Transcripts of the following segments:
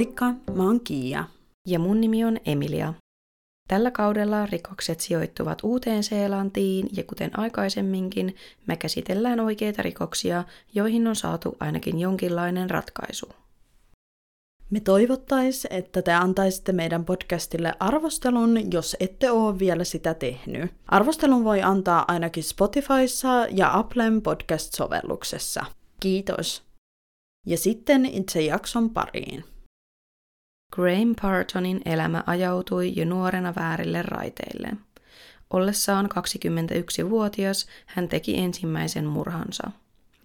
Moikka, mä oon Kiia. Ja mun nimi on Emilia. Tällä kaudella rikokset sijoittuvat Uuteen Seelantiin ja kuten aikaisemminkin, me käsitellään oikeita rikoksia, joihin on saatu ainakin jonkinlainen ratkaisu. Me toivottais, että te antaisitte meidän podcastille arvostelun, jos ette ole vielä sitä tehnyt. Arvostelun voi antaa ainakin Spotifyssa ja Applen podcast-sovelluksessa. Kiitos. Ja sitten itse jakson pariin. Graham Partonin elämä ajautui jo nuorena väärille raiteille. Ollessaan 21-vuotias hän teki ensimmäisen murhansa.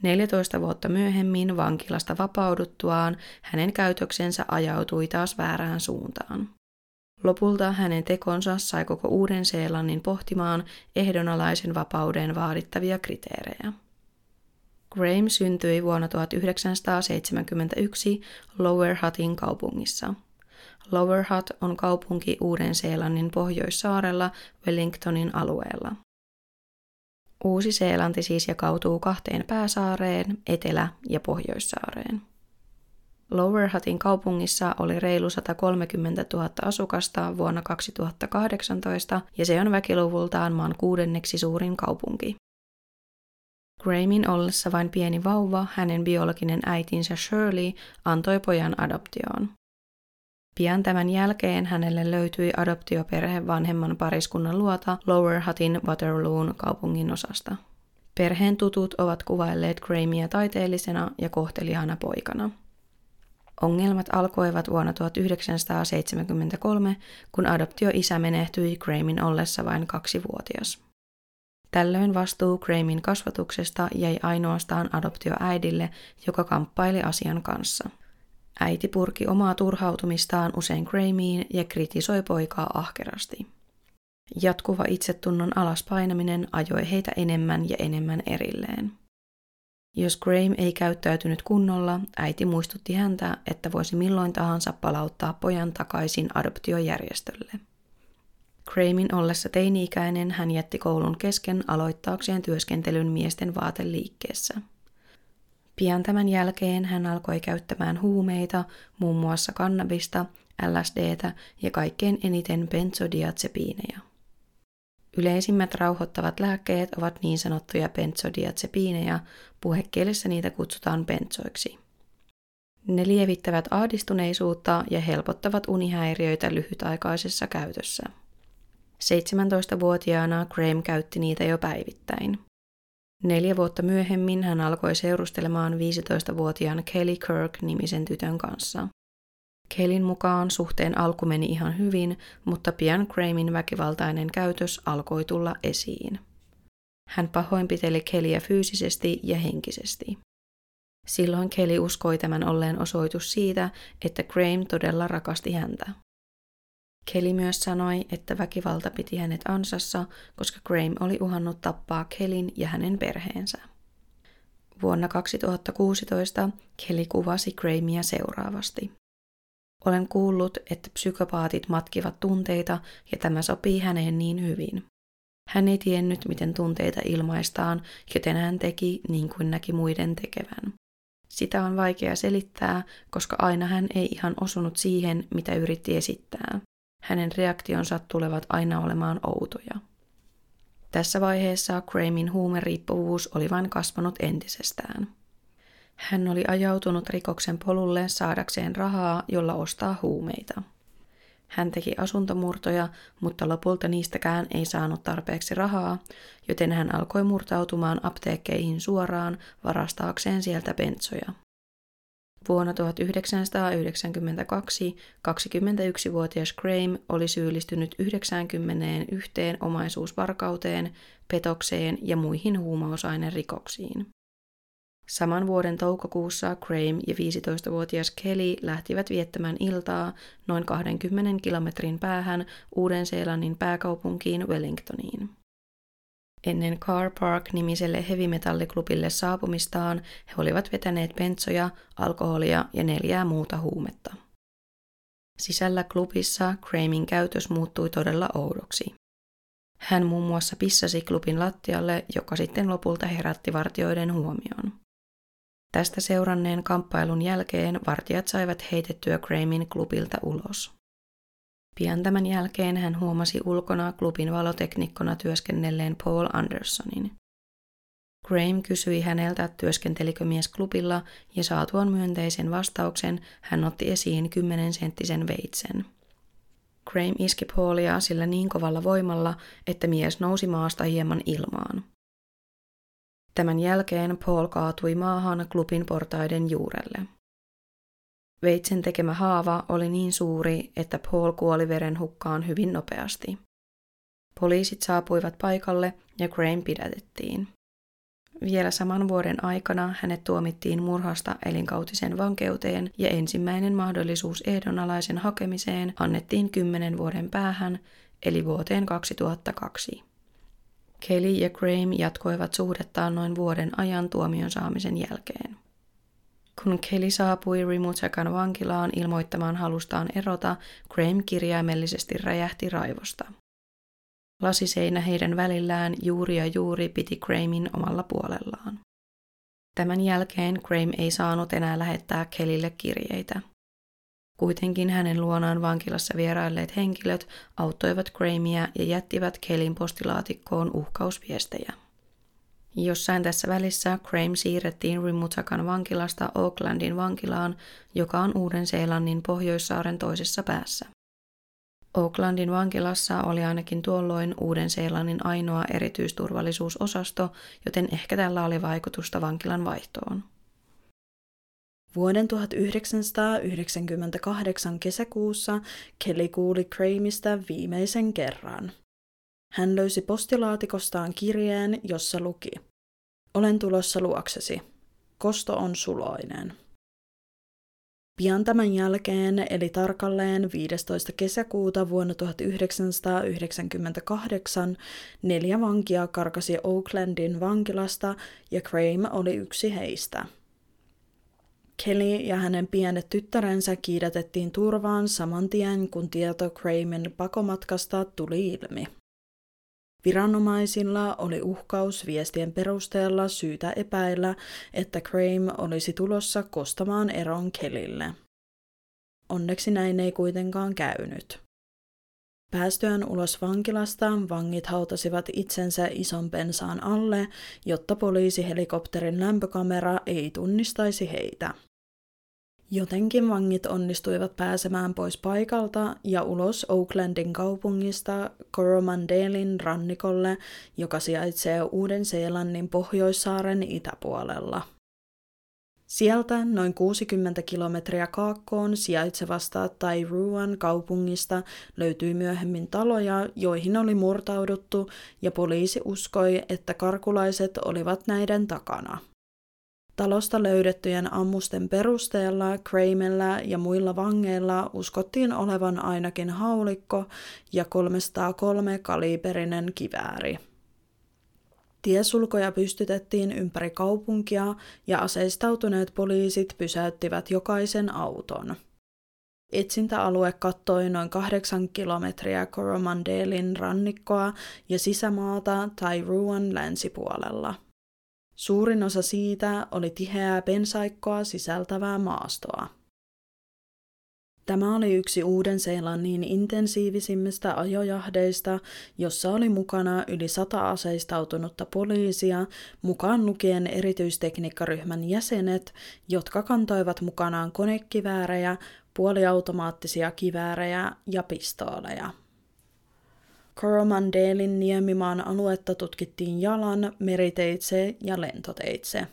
14 vuotta myöhemmin vankilasta vapauduttuaan hänen käytöksensä ajautui taas väärään suuntaan. Lopulta hänen tekonsa sai koko Uuden-Seelannin pohtimaan ehdonalaisen vapauden vaadittavia kriteerejä. Graham syntyi vuonna 1971 Lower Hutin kaupungissa. Lower Hut on kaupunki Uuden-Seelannin pohjoissaarella Wellingtonin alueella. Uusi-Seelanti siis jakautuu kahteen pääsaareen, Etelä- ja Pohjoissaareen. Lower Hutin kaupungissa oli reilu 130 000 asukasta vuonna 2018 ja se on väkiluvultaan maan kuudenneksi suurin kaupunki. Grahamin ollessa vain pieni vauva, hänen biologinen äitinsä Shirley antoi pojan adoptioon. Pian tämän jälkeen hänelle löytyi adoptioperhe vanhemman pariskunnan luota Lower Hutin Waterloon kaupungin osasta. Perheen tutut ovat kuvailleet Grahamia taiteellisena ja kohteliaana poikana. Ongelmat alkoivat vuonna 1973, kun adoptioisä menehtyi Grahamin ollessa vain kaksivuotias. Tällöin vastuu Grahamin kasvatuksesta jäi ainoastaan adoptioäidille, joka kamppaili asian kanssa – Äiti purki omaa turhautumistaan usein Grameen ja kritisoi poikaa ahkerasti. Jatkuva itsetunnon alaspainaminen ajoi heitä enemmän ja enemmän erilleen. Jos Graham ei käyttäytynyt kunnolla, äiti muistutti häntä, että voisi milloin tahansa palauttaa pojan takaisin adoptiojärjestölle. Grahamin ollessa teini-ikäinen hän jätti koulun kesken aloittaakseen työskentelyn miesten vaateliikkeessä – Pian tämän jälkeen hän alkoi käyttämään huumeita, muun muassa kannabista, LSDtä ja kaikkein eniten benzodiazepiineja. Yleisimmät rauhoittavat lääkkeet ovat niin sanottuja benzodiazepiineja, puhekielessä niitä kutsutaan benzoiksi. Ne lievittävät ahdistuneisuutta ja helpottavat unihäiriöitä lyhytaikaisessa käytössä. 17-vuotiaana Graham käytti niitä jo päivittäin. Neljä vuotta myöhemmin hän alkoi seurustelemaan 15-vuotiaan Kelly Kirk-nimisen tytön kanssa. Kellin mukaan suhteen alku meni ihan hyvin, mutta pian Grahamin väkivaltainen käytös alkoi tulla esiin. Hän pahoinpiteli Kellyä fyysisesti ja henkisesti. Silloin Kelly uskoi tämän olleen osoitus siitä, että Graham todella rakasti häntä. Kelly myös sanoi, että väkivalta piti hänet ansassa, koska Graham oli uhannut tappaa Kellin ja hänen perheensä. Vuonna 2016 Kelly kuvasi Grahamia seuraavasti. Olen kuullut, että psykopaatit matkivat tunteita ja tämä sopii häneen niin hyvin. Hän ei tiennyt, miten tunteita ilmaistaan, joten hän teki niin kuin näki muiden tekevän. Sitä on vaikea selittää, koska aina hän ei ihan osunut siihen, mitä yritti esittää hänen reaktionsa tulevat aina olemaan outoja. Tässä vaiheessa Grahamin huumeriippuvuus oli vain kasvanut entisestään. Hän oli ajautunut rikoksen polulle saadakseen rahaa, jolla ostaa huumeita. Hän teki asuntomurtoja, mutta lopulta niistäkään ei saanut tarpeeksi rahaa, joten hän alkoi murtautumaan apteekkeihin suoraan varastaakseen sieltä bensoja. Vuonna 1992 21-vuotias Graham oli syyllistynyt 91 omaisuusvarkauteen, petokseen ja muihin huumausainerikoksiin. Saman vuoden toukokuussa Graham ja 15-vuotias Kelly lähtivät viettämään iltaa noin 20 kilometrin päähän Uuden-Seelannin pääkaupunkiin Wellingtoniin. Ennen Car Park-nimiselle hevimetalliklubille saapumistaan he olivat vetäneet pentsoja, alkoholia ja neljää muuta huumetta. Sisällä klubissa Grahamin käytös muuttui todella oudoksi. Hän muun muassa pissasi klubin lattialle, joka sitten lopulta herätti vartioiden huomioon. Tästä seuranneen kamppailun jälkeen vartijat saivat heitettyä Grahamin klubilta ulos. Pian tämän jälkeen hän huomasi ulkona klubin valoteknikkona työskennelleen Paul Andersonin. Graham kysyi häneltä, työskentelikö mies klubilla, ja saatuan myönteisen vastauksen hän otti esiin 10 senttisen veitsen. Graham iski Paulia sillä niin kovalla voimalla, että mies nousi maasta hieman ilmaan. Tämän jälkeen Paul kaatui maahan klubin portaiden juurelle. Veitsen tekemä haava oli niin suuri, että Paul kuoli verenhukkaan hyvin nopeasti. Poliisit saapuivat paikalle ja Graham pidätettiin. Vielä saman vuoden aikana hänet tuomittiin murhasta elinkautisen vankeuteen ja ensimmäinen mahdollisuus ehdonalaisen hakemiseen annettiin kymmenen vuoden päähän, eli vuoteen 2002. Kelly ja Graham jatkoivat suhdettaan noin vuoden ajan tuomion saamisen jälkeen. Kun Kelly saapui Rimutsakan vankilaan ilmoittamaan halustaan erota, Graham kirjaimellisesti räjähti raivosta. Lasiseinä heidän välillään juuri ja juuri piti Grahamin omalla puolellaan. Tämän jälkeen Graham ei saanut enää lähettää Kellylle kirjeitä. Kuitenkin hänen luonaan vankilassa vierailleet henkilöt auttoivat Grahamia ja jättivät Kellin postilaatikkoon uhkausviestejä. Jossain tässä välissä Graham siirrettiin Rimutakan vankilasta Aucklandin vankilaan, joka on Uuden-Seelannin Pohjoissaaren toisessa päässä. Aucklandin vankilassa oli ainakin tuolloin Uuden-Seelannin ainoa erityisturvallisuusosasto, joten ehkä tällä oli vaikutusta vankilan vaihtoon. Vuoden 1998 kesäkuussa Kelly kuuli Grahamista viimeisen kerran. Hän löysi postilaatikostaan kirjeen, jossa luki. Olen tulossa luoksesi. Kosto on suloinen. Pian tämän jälkeen, eli tarkalleen 15. kesäkuuta vuonna 1998, neljä vankia karkasi Oaklandin vankilasta ja Graham oli yksi heistä. Kelly ja hänen pienet tyttärensä kiidätettiin turvaan saman tien, kun tieto Grahamin pakomatkasta tuli ilmi. Viranomaisilla oli uhkaus viestien perusteella syytä epäillä, että Graham olisi tulossa kostamaan eron Kelille. Onneksi näin ei kuitenkaan käynyt. Päästyään ulos vankilasta vangit hautasivat itsensä ison pensaan alle, jotta poliisihelikopterin lämpökamera ei tunnistaisi heitä. Jotenkin vangit onnistuivat pääsemään pois paikalta ja ulos Oaklandin kaupungista Coromandelin rannikolle, joka sijaitsee Uuden-Seelannin Pohjoissaaren itäpuolella. Sieltä noin 60 kilometriä kaakkoon sijaitsevasta Tairuan kaupungista löytyi myöhemmin taloja, joihin oli murtauduttu, ja poliisi uskoi, että karkulaiset olivat näiden takana. Talosta löydettyjen ammusten perusteella Cramella ja muilla vangeilla uskottiin olevan ainakin haulikko ja 303 kaliberinen kivääri. Tiesulkoja pystytettiin ympäri kaupunkia ja aseistautuneet poliisit pysäyttivät jokaisen auton. Etsintäalue kattoi noin kahdeksan kilometriä Coromandelin rannikkoa ja sisämaata Tairuan länsipuolella. Suurin osa siitä oli tiheää pensaikkoa sisältävää maastoa. Tämä oli yksi Uuden-Seelannin intensiivisimmistä ajojahdeista, jossa oli mukana yli sata aseistautunutta poliisia, mukaan lukien erityistekniikkaryhmän jäsenet, jotka kantoivat mukanaan konekiväärejä, puoliautomaattisia kiväärejä ja pistooleja. Coromandelin niemimaan aluetta tutkittiin jalan, meriteitse ja lentoteitse.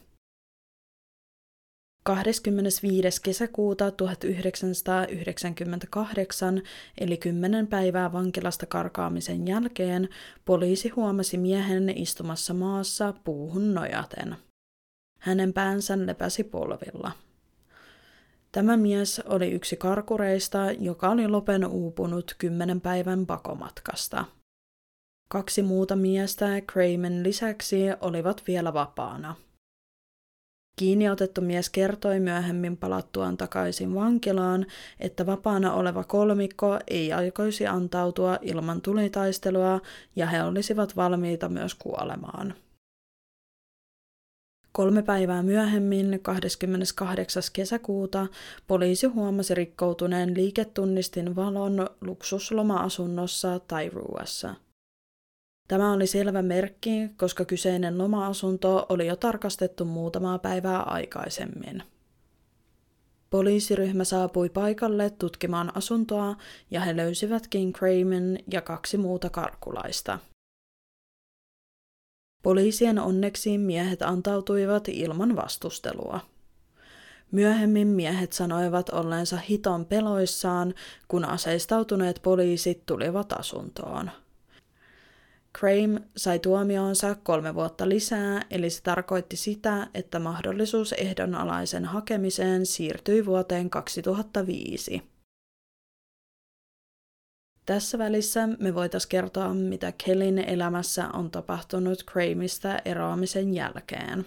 25. kesäkuuta 1998, eli kymmenen päivää vankilasta karkaamisen jälkeen, poliisi huomasi miehen istumassa maassa puuhun nojaten. Hänen päänsä lepäsi polvilla. Tämä mies oli yksi karkureista, joka oli lopen uupunut kymmenen päivän pakomatkasta. Kaksi muuta miestä Kramen lisäksi olivat vielä vapaana. Kiinni otettu mies kertoi myöhemmin palattuaan takaisin vankilaan, että vapaana oleva kolmikko ei aikoisi antautua ilman tulitaistelua ja he olisivat valmiita myös kuolemaan. Kolme päivää myöhemmin, 28. kesäkuuta, poliisi huomasi rikkoutuneen liiketunnistin valon luksusloma-asunnossa Tairuassa. Tämä oli selvä merkki, koska kyseinen loma-asunto oli jo tarkastettu muutamaa päivää aikaisemmin. Poliisiryhmä saapui paikalle tutkimaan asuntoa ja he löysivät King Cramen ja kaksi muuta karkulaista. Poliisien onneksi miehet antautuivat ilman vastustelua. Myöhemmin miehet sanoivat olleensa hiton peloissaan, kun aseistautuneet poliisit tulivat asuntoon. Crame sai tuomionsa kolme vuotta lisää, eli se tarkoitti sitä, että mahdollisuus ehdonalaisen hakemiseen siirtyi vuoteen 2005. Tässä välissä me voitaisiin kertoa, mitä Kellin elämässä on tapahtunut Crameista eroamisen jälkeen.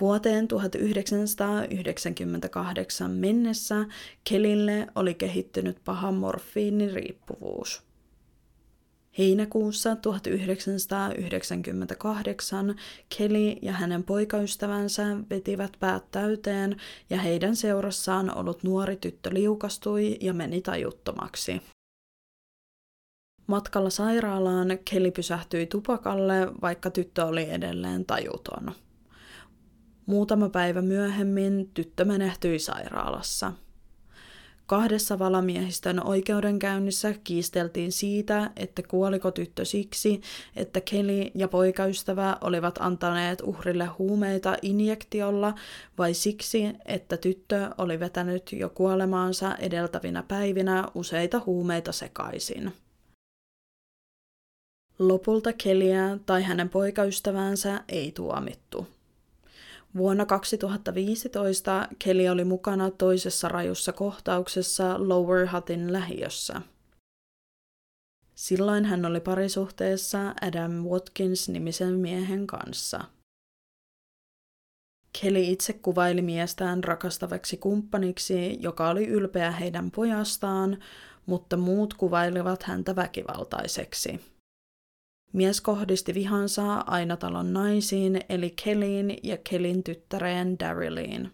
Vuoteen 1998 mennessä Kellille oli kehittynyt paha morfiiniriippuvuus. Heinäkuussa 1998 Kelly ja hänen poikaystävänsä vetivät päät täyteen ja heidän seurassaan ollut nuori tyttö liukastui ja meni tajuttomaksi. Matkalla sairaalaan Kelly pysähtyi tupakalle, vaikka tyttö oli edelleen tajuton. Muutama päivä myöhemmin tyttö menehtyi sairaalassa. Kahdessa valamiehistön oikeudenkäynnissä kiisteltiin siitä, että kuoliko tyttö siksi, että Kelly ja poikaystävä olivat antaneet uhrille huumeita injektiolla vai siksi, että tyttö oli vetänyt jo kuolemaansa edeltävinä päivinä useita huumeita sekaisin. Lopulta Kellyä tai hänen poikaystävänsä ei tuomittu. Vuonna 2015 Kelly oli mukana toisessa rajussa kohtauksessa Lower Hutin lähiössä. Silloin hän oli parisuhteessa Adam Watkins-nimisen miehen kanssa. Kelly itse kuvaili miestään rakastavaksi kumppaniksi, joka oli ylpeä heidän pojastaan, mutta muut kuvailivat häntä väkivaltaiseksi. Mies kohdisti vihansa aina talon naisiin, eli Kellyin ja Kellin tyttäreen Daryliin.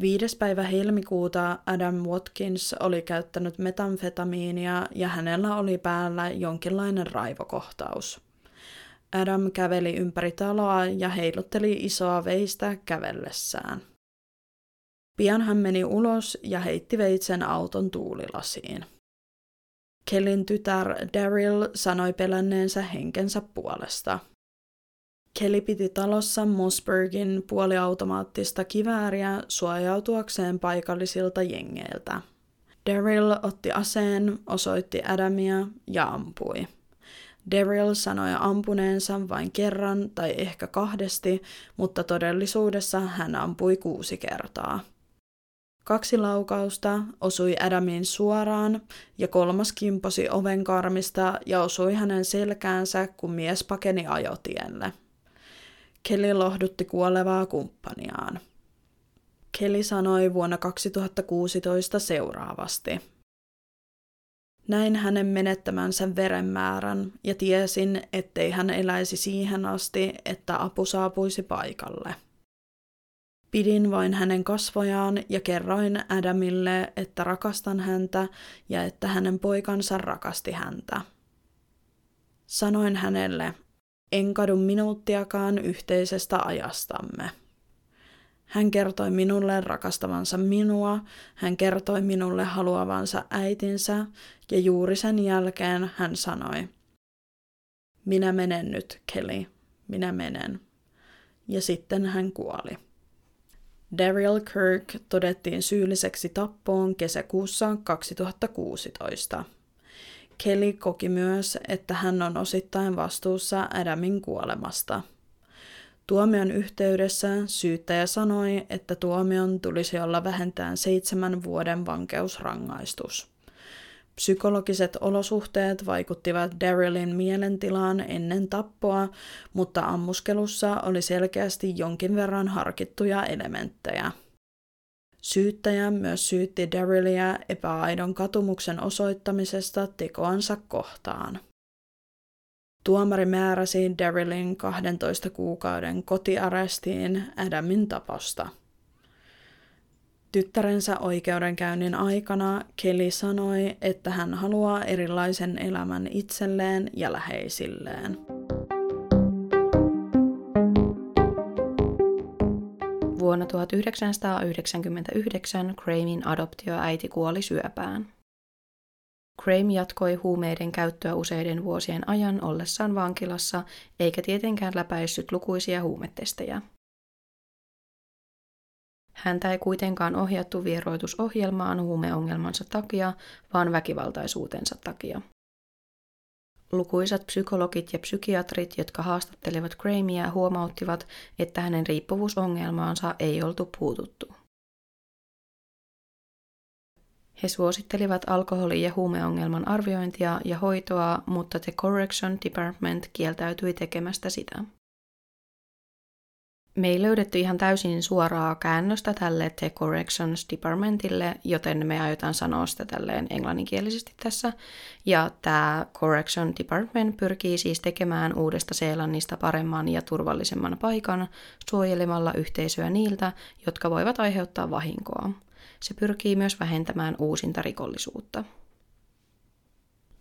Viides päivä helmikuuta Adam Watkins oli käyttänyt metamfetamiinia ja hänellä oli päällä jonkinlainen raivokohtaus. Adam käveli ympäri taloa ja heilutteli isoa veistä kävellessään. Pian hän meni ulos ja heitti veitsen auton tuulilasiin. Kellin tytär Daryl sanoi pelänneensä henkensä puolesta. Kelly piti talossa Mossbergin puoliautomaattista kivääriä suojautuakseen paikallisilta jengeiltä. Daryl otti aseen, osoitti Adamia ja ampui. Daryl sanoi ampuneensa vain kerran tai ehkä kahdesti, mutta todellisuudessa hän ampui kuusi kertaa. Kaksi laukausta osui Adamin suoraan ja kolmas kimposi oven karmista ja osui hänen selkäänsä, kun mies pakeni ajotielle. Kelly lohdutti kuolevaa kumppaniaan. Kelly sanoi vuonna 2016 seuraavasti. Näin hänen menettämänsä verenmäärän ja tiesin, ettei hän eläisi siihen asti, että apu saapuisi paikalle. Pidin vain hänen kasvojaan ja kerroin Adamille, että rakastan häntä ja että hänen poikansa rakasti häntä. Sanoin hänelle, en kadu minuuttiakaan yhteisestä ajastamme. Hän kertoi minulle rakastavansa minua, hän kertoi minulle haluavansa äitinsä ja juuri sen jälkeen hän sanoi, minä menen nyt, Kelly, minä menen. Ja sitten hän kuoli. Daryl Kirk todettiin syylliseksi tappoon kesäkuussa 2016. Kelly koki myös, että hän on osittain vastuussa Adamin kuolemasta. Tuomion yhteydessä syyttäjä sanoi, että tuomion tulisi olla vähentään seitsemän vuoden vankeusrangaistus. Psykologiset olosuhteet vaikuttivat Darylin mielentilaan ennen tappoa, mutta ammuskelussa oli selkeästi jonkin verran harkittuja elementtejä. Syyttäjä myös syytti Darylia epäaidon katumuksen osoittamisesta tekoansa kohtaan. Tuomari määräsi Darylin 12 kuukauden kotiarestiin Adamin taposta. Tyttärensä oikeudenkäynnin aikana Kelly sanoi, että hän haluaa erilaisen elämän itselleen ja läheisilleen. Vuonna 1999 Cramin adoptioäiti kuoli syöpään. Crame jatkoi huumeiden käyttöä useiden vuosien ajan ollessaan vankilassa, eikä tietenkään läpäissyt lukuisia huumetestejä. Häntä ei kuitenkaan ohjattu vieroitusohjelmaan huumeongelmansa takia, vaan väkivaltaisuutensa takia. Lukuisat psykologit ja psykiatrit, jotka haastattelivat Gramea, huomauttivat, että hänen riippuvuusongelmaansa ei oltu puututtu. He suosittelivat alkoholi- ja huumeongelman arviointia ja hoitoa, mutta The Correction Department kieltäytyi tekemästä sitä. Me ei löydetty ihan täysin suoraa käännöstä tälle The Corrections Departmentille, joten me aiotaan sanoa sitä tälleen englanninkielisesti tässä. Ja tämä Correction Department pyrkii siis tekemään uudesta Seelannista paremman ja turvallisemman paikan suojelemalla yhteisöä niiltä, jotka voivat aiheuttaa vahinkoa. Se pyrkii myös vähentämään uusinta rikollisuutta.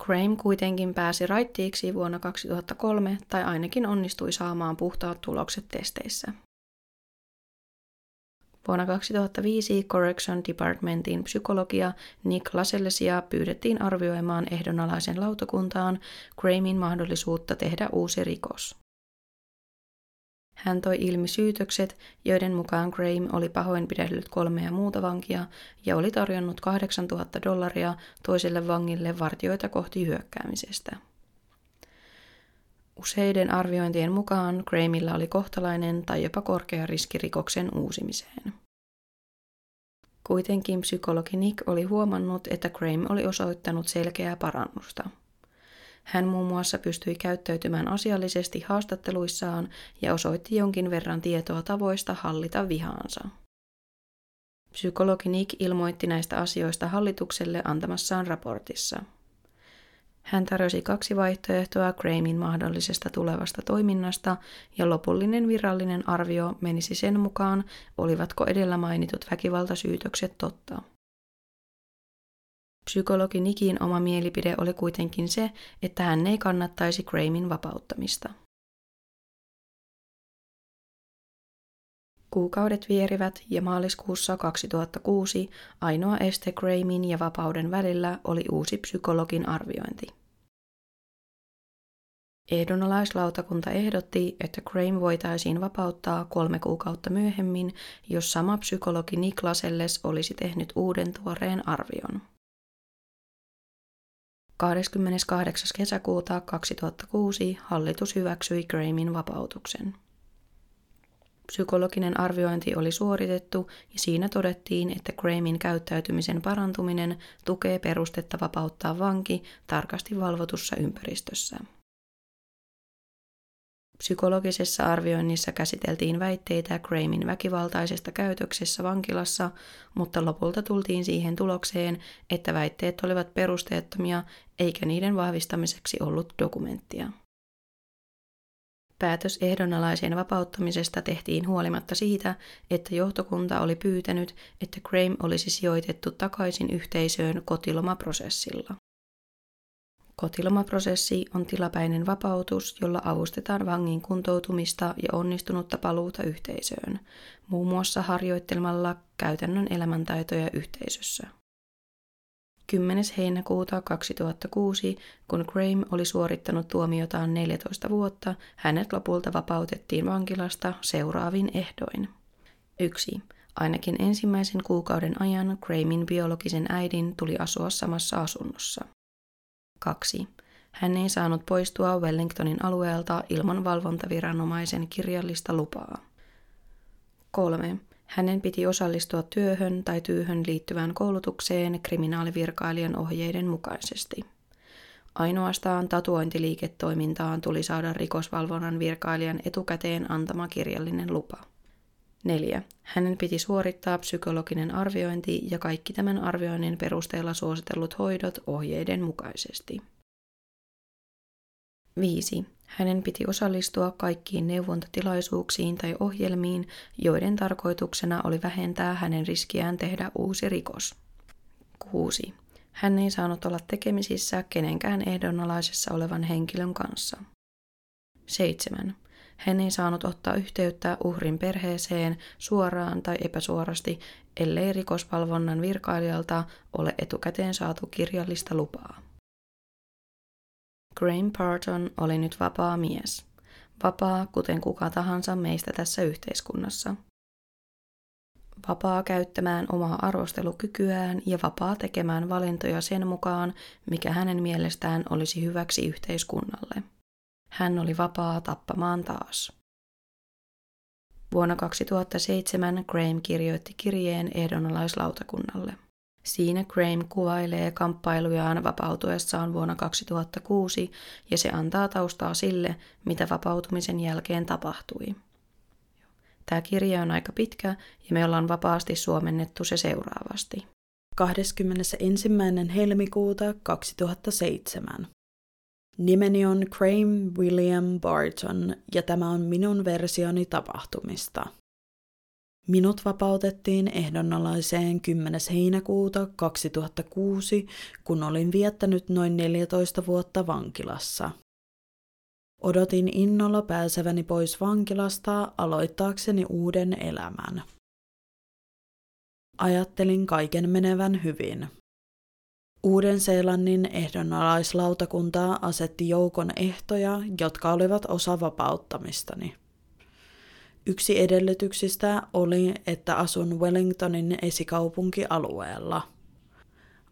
Crane kuitenkin pääsi raittiiksi vuonna 2003 tai ainakin onnistui saamaan puhtaat tulokset testeissä. Vuonna 2005 Correction Departmentin psykologia Nick Lasellesia pyydettiin arvioimaan ehdonalaisen lautakuntaan Cramin mahdollisuutta tehdä uusi rikos. Hän toi ilmi syytökset, joiden mukaan Graham oli pahoinpidellyt kolmea muuta vankia ja oli tarjonnut 8000 dollaria toiselle vangille vartioita kohti hyökkäämisestä. Useiden arviointien mukaan Grahamilla oli kohtalainen tai jopa korkea riski rikoksen uusimiseen. Kuitenkin psykologi Nick oli huomannut, että Graham oli osoittanut selkeää parannusta – hän muun muassa pystyi käyttäytymään asiallisesti haastatteluissaan ja osoitti jonkin verran tietoa tavoista hallita vihaansa. Psykologi Nick ilmoitti näistä asioista hallitukselle antamassaan raportissa. Hän tarjosi kaksi vaihtoehtoa Grahamin mahdollisesta tulevasta toiminnasta ja lopullinen virallinen arvio menisi sen mukaan, olivatko edellä mainitut väkivaltasyytökset totta. Psykologi Nikin oma mielipide oli kuitenkin se, että hän ei kannattaisi Grahamin vapauttamista. Kuukaudet vierivät ja maaliskuussa 2006 ainoa este Grahamin ja vapauden välillä oli uusi psykologin arviointi. Ehdonalaislautakunta ehdotti, että Graham voitaisiin vapauttaa kolme kuukautta myöhemmin, jos sama psykologi Niklaselles olisi tehnyt uuden tuoreen arvion. 28. kesäkuuta 2006 hallitus hyväksyi Grahamin vapautuksen. Psykologinen arviointi oli suoritettu ja siinä todettiin, että Grahamin käyttäytymisen parantuminen tukee perustetta vapauttaa vanki tarkasti valvotussa ympäristössä. Psykologisessa arvioinnissa käsiteltiin väitteitä Grahamin väkivaltaisesta käytöksessä vankilassa, mutta lopulta tultiin siihen tulokseen, että väitteet olivat perusteettomia eikä niiden vahvistamiseksi ollut dokumenttia. Päätös ehdonalaisen vapauttamisesta tehtiin huolimatta siitä, että johtokunta oli pyytänyt, että Graham olisi sijoitettu takaisin yhteisöön kotilomaprosessilla. Kotilomaprosessi on tilapäinen vapautus, jolla avustetaan vangin kuntoutumista ja onnistunutta paluuta yhteisöön, muun muassa harjoittelemalla käytännön elämäntaitoja yhteisössä. 10. heinäkuuta 2006, kun Graham oli suorittanut tuomiotaan 14 vuotta, hänet lopulta vapautettiin vankilasta seuraavin ehdoin. 1. Ainakin ensimmäisen kuukauden ajan Grahamin biologisen äidin tuli asua samassa asunnossa. 2. Hän ei saanut poistua Wellingtonin alueelta ilman valvontaviranomaisen kirjallista lupaa. 3. Hänen piti osallistua työhön tai työhön liittyvään koulutukseen kriminaalivirkailijan ohjeiden mukaisesti. Ainoastaan tatuointiliiketoimintaan tuli saada rikosvalvonnan virkailijan etukäteen antama kirjallinen lupa. 4. Hänen piti suorittaa psykologinen arviointi ja kaikki tämän arvioinnin perusteella suositellut hoidot ohjeiden mukaisesti. 5. Hänen piti osallistua kaikkiin neuvontatilaisuuksiin tai ohjelmiin, joiden tarkoituksena oli vähentää hänen riskiään tehdä uusi rikos. 6. Hän ei saanut olla tekemisissä kenenkään ehdonalaisessa olevan henkilön kanssa. 7. Hän ei saanut ottaa yhteyttä uhrin perheeseen suoraan tai epäsuorasti, ellei rikosvalvonnan virkailijalta ole etukäteen saatu kirjallista lupaa. Graham Parton oli nyt vapaa mies. Vapaa, kuten kuka tahansa meistä tässä yhteiskunnassa. Vapaa käyttämään omaa arvostelukykyään ja vapaa tekemään valintoja sen mukaan, mikä hänen mielestään olisi hyväksi yhteiskunnalle. Hän oli vapaa tappamaan taas. Vuonna 2007 Graham kirjoitti kirjeen ehdonalaislautakunnalle. Siinä Graham kuvailee kamppailujaan vapautuessaan vuonna 2006 ja se antaa taustaa sille, mitä vapautumisen jälkeen tapahtui. Tämä kirja on aika pitkä ja me ollaan vapaasti suomennettu se seuraavasti. 21. helmikuuta 2007. Nimeni on Graham William Barton ja tämä on minun versioni tapahtumista. Minut vapautettiin ehdonalaiseen 10. heinäkuuta 2006, kun olin viettänyt noin 14 vuotta vankilassa. Odotin innolla pääseväni pois vankilasta aloittaakseni uuden elämän. Ajattelin kaiken menevän hyvin. Uuden-Seelannin ehdonalaislautakunta asetti joukon ehtoja, jotka olivat osa vapauttamistani. Yksi edellytyksistä oli, että asun Wellingtonin esikaupunkialueella.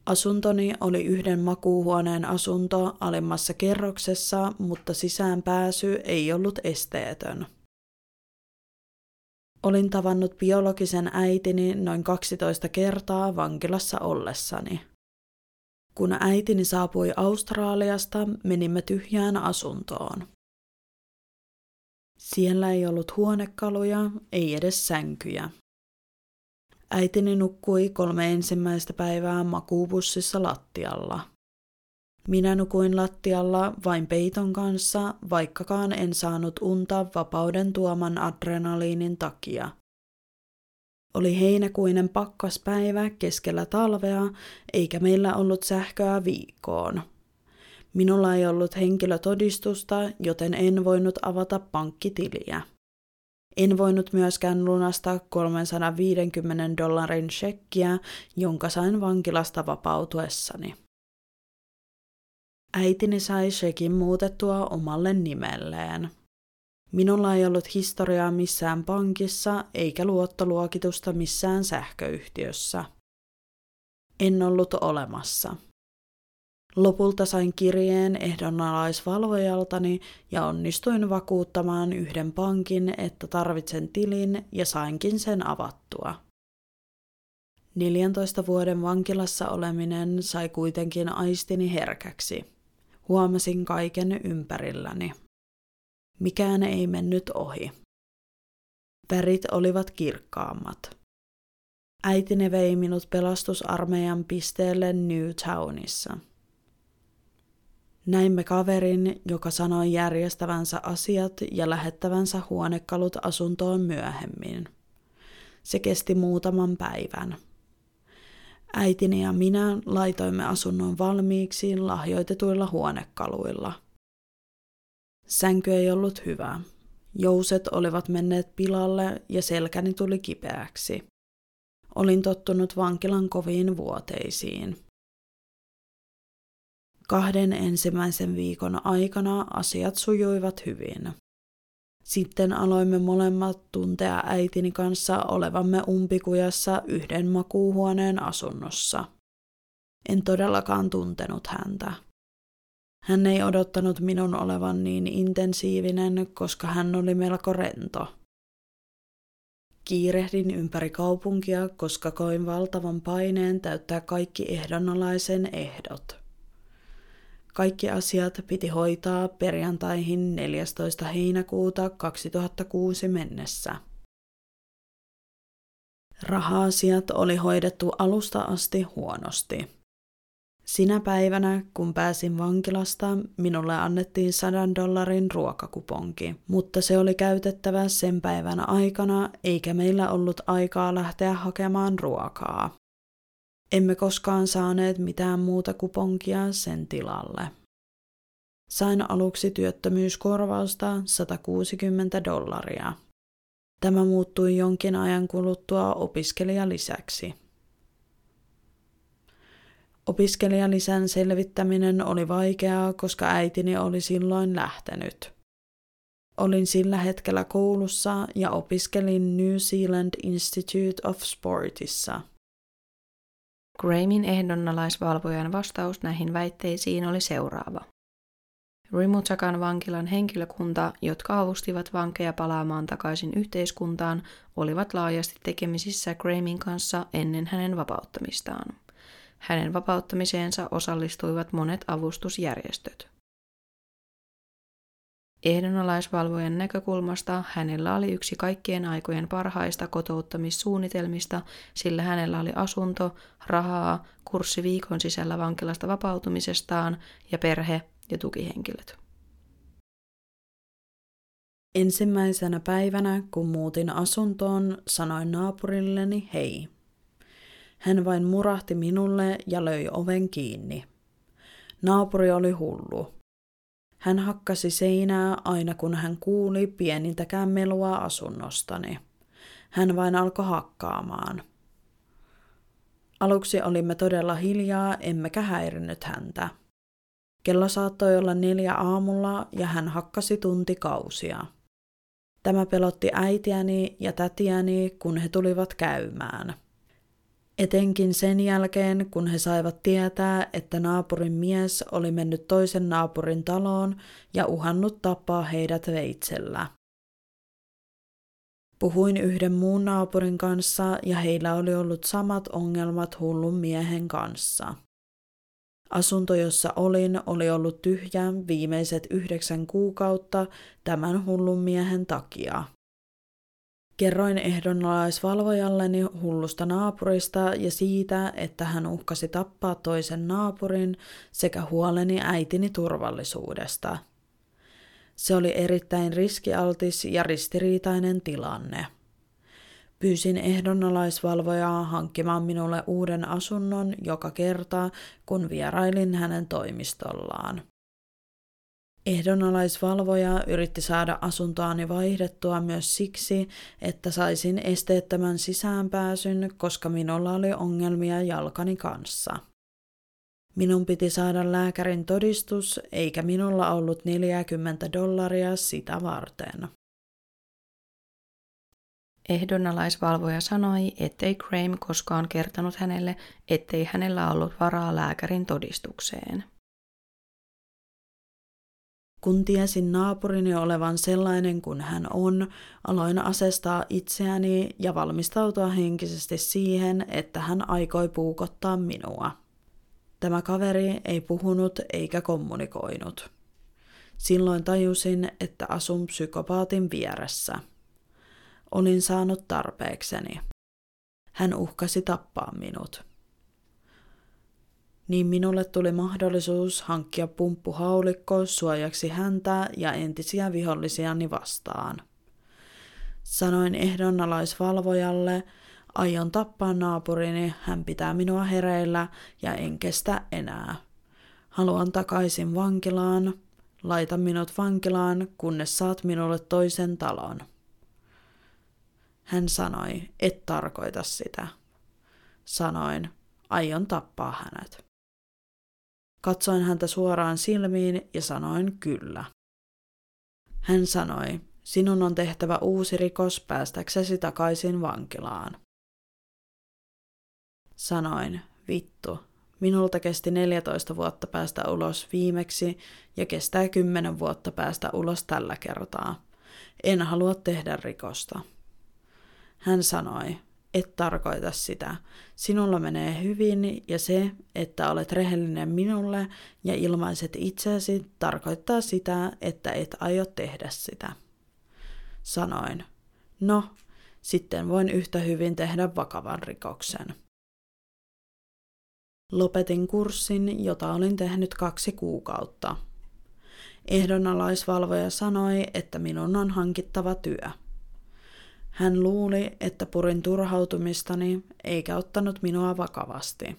Asuntoni oli yhden makuuhuoneen asunto alimmassa kerroksessa, mutta sisään pääsy ei ollut esteetön. Olin tavannut biologisen äitini noin 12 kertaa vankilassa ollessani. Kun äitini saapui Australiasta, menimme tyhjään asuntoon. Siellä ei ollut huonekaluja, ei edes sänkyjä. Äitini nukkui kolme ensimmäistä päivää makuubussissa lattialla. Minä nukuin lattialla vain peiton kanssa, vaikkakaan en saanut unta vapauden tuoman adrenaliinin takia. Oli heinäkuinen pakkaspäivä keskellä talvea, eikä meillä ollut sähköä viikkoon. Minulla ei ollut henkilötodistusta, joten en voinut avata pankkitiliä. En voinut myöskään lunastaa 350 dollarin shekkiä, jonka sain vankilasta vapautuessani. Äitini sai shekin muutettua omalle nimelleen. Minulla ei ollut historiaa missään pankissa eikä luottoluokitusta missään sähköyhtiössä. En ollut olemassa. Lopulta sain kirjeen ehdonalaisvalvojaltani ja onnistuin vakuuttamaan yhden pankin, että tarvitsen tilin ja sainkin sen avattua. 14 vuoden vankilassa oleminen sai kuitenkin aistini herkäksi. Huomasin kaiken ympärilläni. Mikään ei mennyt ohi. Värit olivat kirkkaammat. Äitini vei minut pelastusarmeijan pisteelle Newtownissa. Näimme kaverin, joka sanoi järjestävänsä asiat ja lähettävänsä huonekalut asuntoon myöhemmin. Se kesti muutaman päivän. Äitini ja minä laitoimme asunnon valmiiksi lahjoitetuilla huonekaluilla. Sänky ei ollut hyvä. Jouset olivat menneet pilalle ja selkäni tuli kipeäksi. Olin tottunut vankilan koviin vuoteisiin. Kahden ensimmäisen viikon aikana asiat sujuivat hyvin. Sitten aloimme molemmat tuntea äitini kanssa olevamme umpikujassa yhden makuuhuoneen asunnossa. En todellakaan tuntenut häntä. Hän ei odottanut minun olevan niin intensiivinen, koska hän oli melko rento. Kiirehdin ympäri kaupunkia, koska koin valtavan paineen täyttää kaikki ehdonalaisen ehdot. Kaikki asiat piti hoitaa perjantaihin 14. heinäkuuta 2006 mennessä. Raha-asiat oli hoidettu alusta asti huonosti. Sinä päivänä, kun pääsin vankilasta, minulle annettiin sadan dollarin ruokakuponki, mutta se oli käytettävä sen päivän aikana, eikä meillä ollut aikaa lähteä hakemaan ruokaa. Emme koskaan saaneet mitään muuta kuponkia sen tilalle. Sain aluksi työttömyyskorvausta 160 dollaria. Tämä muuttui jonkin ajan kuluttua opiskelijalisäksi. Opiskelijalisän selvittäminen oli vaikeaa, koska äitini oli silloin lähtenyt. Olin sillä hetkellä koulussa ja opiskelin New Zealand Institute of Sportissa. Grahamin ehdonnalaisvalvojan vastaus näihin väitteisiin oli seuraava. Rimutsakan vankilan henkilökunta, jotka avustivat vankeja palaamaan takaisin yhteiskuntaan, olivat laajasti tekemisissä Grahamin kanssa ennen hänen vapauttamistaan. Hänen vapauttamiseensa osallistuivat monet avustusjärjestöt. Ehdonalaisvalvojan näkökulmasta hänellä oli yksi kaikkien aikojen parhaista kotouttamissuunnitelmista, sillä hänellä oli asunto, rahaa, kurssi viikon sisällä vankilasta vapautumisestaan ja perhe ja tukihenkilöt. Ensimmäisenä päivänä, kun muutin asuntoon, sanoin naapurilleni hei. Hän vain murahti minulle ja löi oven kiinni. Naapuri oli hullu. Hän hakkasi seinää aina kun hän kuuli pienintäkään melua asunnostani. Hän vain alkoi hakkaamaan. Aluksi olimme todella hiljaa, emmekä häirinyt häntä. Kello saattoi olla neljä aamulla ja hän hakkasi tuntikausia. Tämä pelotti äitiäni ja tätiäni, kun he tulivat käymään. Etenkin sen jälkeen, kun he saivat tietää, että naapurin mies oli mennyt toisen naapurin taloon ja uhannut tappaa heidät veitsellä. Puhuin yhden muun naapurin kanssa ja heillä oli ollut samat ongelmat hullun miehen kanssa. Asunto, jossa olin, oli ollut tyhjä viimeiset yhdeksän kuukautta tämän hullun miehen takia. Kerroin ehdonalaisvalvojalleni hullusta naapurista ja siitä, että hän uhkasi tappaa toisen naapurin sekä huoleni äitini turvallisuudesta. Se oli erittäin riskialtis ja ristiriitainen tilanne. Pyysin ehdonalaisvalvojaa hankkimaan minulle uuden asunnon joka kerta, kun vierailin hänen toimistollaan. Ehdonalaisvalvoja yritti saada asuntoani vaihdettua myös siksi, että saisin esteettömän sisäänpääsyn, koska minulla oli ongelmia jalkani kanssa. Minun piti saada lääkärin todistus, eikä minulla ollut 40 dollaria sitä varten. Ehdonalaisvalvoja sanoi, ettei Graham koskaan kertonut hänelle, ettei hänellä ollut varaa lääkärin todistukseen. Kun tiesin naapurini olevan sellainen kuin hän on, aloin asestaa itseäni ja valmistautua henkisesti siihen, että hän aikoi puukottaa minua. Tämä kaveri ei puhunut eikä kommunikoinut. Silloin tajusin, että asun psykopaatin vieressä – Olin saanut tarpeekseni. Hän uhkasi tappaa minut. Niin minulle tuli mahdollisuus hankkia pumppuhaulikko suojaksi häntä ja entisiä vihollisiani vastaan. Sanoin ehdonnalaisvalvojalle, aion tappaa naapurini, hän pitää minua hereillä ja en kestä enää. Haluan takaisin vankilaan, laita minut vankilaan, kunnes saat minulle toisen talon. Hän sanoi, et tarkoita sitä. Sanoin, aion tappaa hänet. Katsoin häntä suoraan silmiin ja sanoin kyllä. Hän sanoi, sinun on tehtävä uusi rikos päästäksesi takaisin vankilaan. Sanoin, vittu, minulta kesti 14 vuotta päästä ulos viimeksi ja kestää 10 vuotta päästä ulos tällä kertaa. En halua tehdä rikosta. Hän sanoi, et tarkoita sitä. Sinulla menee hyvin ja se, että olet rehellinen minulle ja ilmaiset itseäsi, tarkoittaa sitä, että et aio tehdä sitä. Sanoin, no, sitten voin yhtä hyvin tehdä vakavan rikoksen. Lopetin kurssin, jota olin tehnyt kaksi kuukautta. Ehdonalaisvalvoja sanoi, että minun on hankittava työ. Hän luuli, että purin turhautumistani, eikä ottanut minua vakavasti.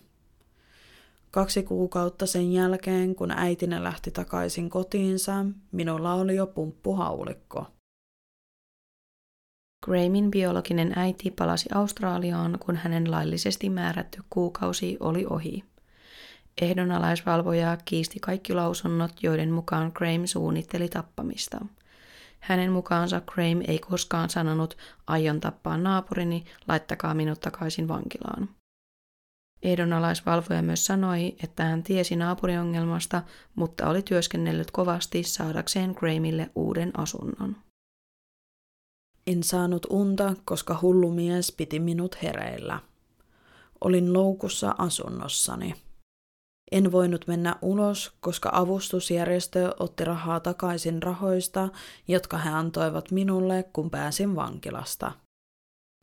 Kaksi kuukautta sen jälkeen, kun äitini lähti takaisin kotiinsa, minulla oli jo pumppuhaulikko. Grahmin biologinen äiti palasi Australiaan, kun hänen laillisesti määrätty kuukausi oli ohi. Ehdonalaisvalvoja kiisti kaikki lausunnot, joiden mukaan Graham suunnitteli tappamista. Hänen mukaansa Graham ei koskaan sanonut, aion tappaa naapurini, laittakaa minut takaisin vankilaan. Ehdonalaisvalvoja myös sanoi, että hän tiesi naapuriongelmasta, mutta oli työskennellyt kovasti saadakseen Grahamille uuden asunnon. En saanut unta, koska hullu mies piti minut hereillä. Olin loukussa asunnossani. En voinut mennä ulos, koska avustusjärjestö otti rahaa takaisin rahoista, jotka he antoivat minulle, kun pääsin vankilasta.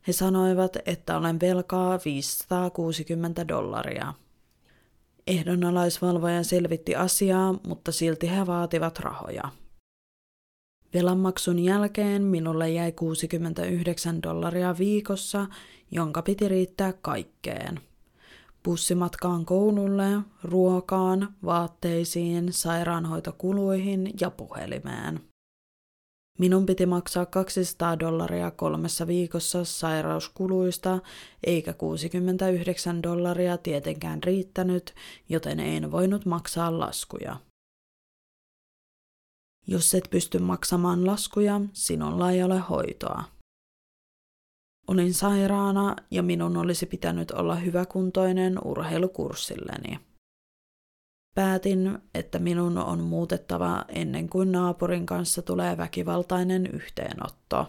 He sanoivat, että olen velkaa 560 dollaria. Ehdonalaisvalvoja selvitti asiaa, mutta silti he vaativat rahoja. Velanmaksun jälkeen minulle jäi 69 dollaria viikossa, jonka piti riittää kaikkeen. Bussimatkaan koululle, ruokaan, vaatteisiin, sairaanhoitokuluihin ja puhelimeen. Minun piti maksaa 200 dollaria kolmessa viikossa sairauskuluista, eikä 69 dollaria tietenkään riittänyt, joten en voinut maksaa laskuja. Jos et pysty maksamaan laskuja, sinulla ei ole hoitoa. Olin sairaana ja minun olisi pitänyt olla hyväkuntoinen urheilukurssilleni. Päätin, että minun on muutettava ennen kuin naapurin kanssa tulee väkivaltainen yhteenotto.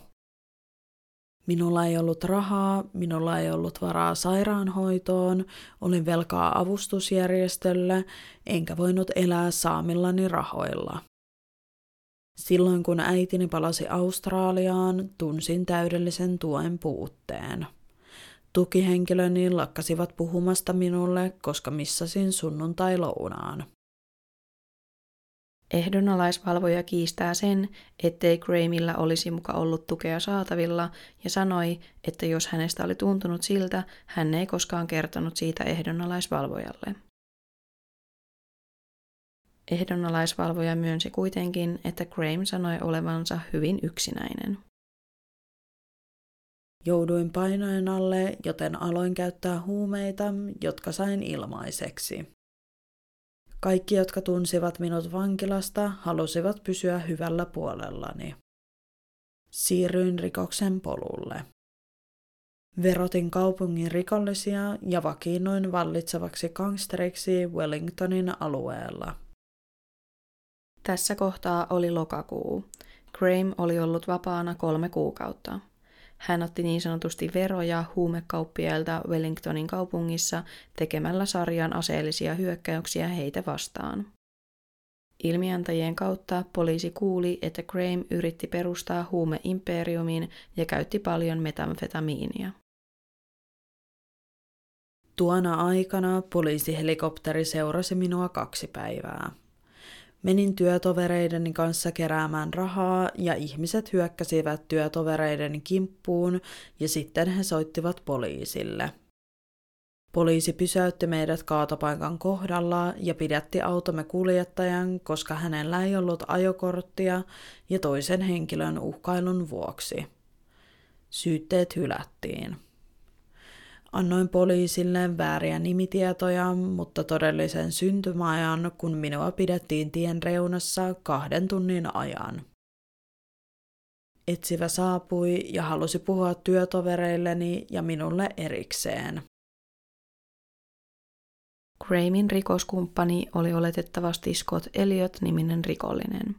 Minulla ei ollut rahaa, minulla ei ollut varaa sairaanhoitoon, olin velkaa avustusjärjestölle, enkä voinut elää saamillani rahoilla. Silloin kun äitini palasi Australiaan, tunsin täydellisen tuen puutteen. Tukihenkilöni lakkasivat puhumasta minulle, koska missasin sunnuntai-lounaan. Ehdonalaisvalvoja kiistää sen, ettei Grahamilla olisi muka ollut tukea saatavilla ja sanoi, että jos hänestä oli tuntunut siltä, hän ei koskaan kertonut siitä ehdonalaisvalvojalle. Ehdonalaisvalvoja myönsi kuitenkin, että Graham sanoi olevansa hyvin yksinäinen. Jouduin painojen alle, joten aloin käyttää huumeita, jotka sain ilmaiseksi. Kaikki, jotka tunsivat minut vankilasta, halusivat pysyä hyvällä puolellani. Siirryin rikoksen polulle. Verotin kaupungin rikollisia ja vakiinnuin vallitsevaksi gangsteriksi Wellingtonin alueella. Tässä kohtaa oli lokakuu. Graham oli ollut vapaana kolme kuukautta. Hän otti niin sanotusti veroja huumekauppiailta Wellingtonin kaupungissa tekemällä sarjan aseellisia hyökkäyksiä heitä vastaan. Ilmiantajien kautta poliisi kuuli, että Graham yritti perustaa huumeimperiumin ja käytti paljon metamfetamiinia. Tuona aikana poliisihelikopteri seurasi minua kaksi päivää. Menin työtovereideni kanssa keräämään rahaa ja ihmiset hyökkäsivät työtovereideni kimppuun ja sitten he soittivat poliisille. Poliisi pysäytti meidät kaatopaikan kohdalla ja pidätti automme kuljettajan, koska hänellä ei ollut ajokorttia ja toisen henkilön uhkailun vuoksi. Syytteet hylättiin. Annoin poliisille vääriä nimitietoja, mutta todellisen syntymäajan, kun minua pidettiin tien reunassa kahden tunnin ajan. Etsivä saapui ja halusi puhua työtovereilleni ja minulle erikseen. Grahamin rikoskumppani oli oletettavasti Scott Elliot-niminen rikollinen.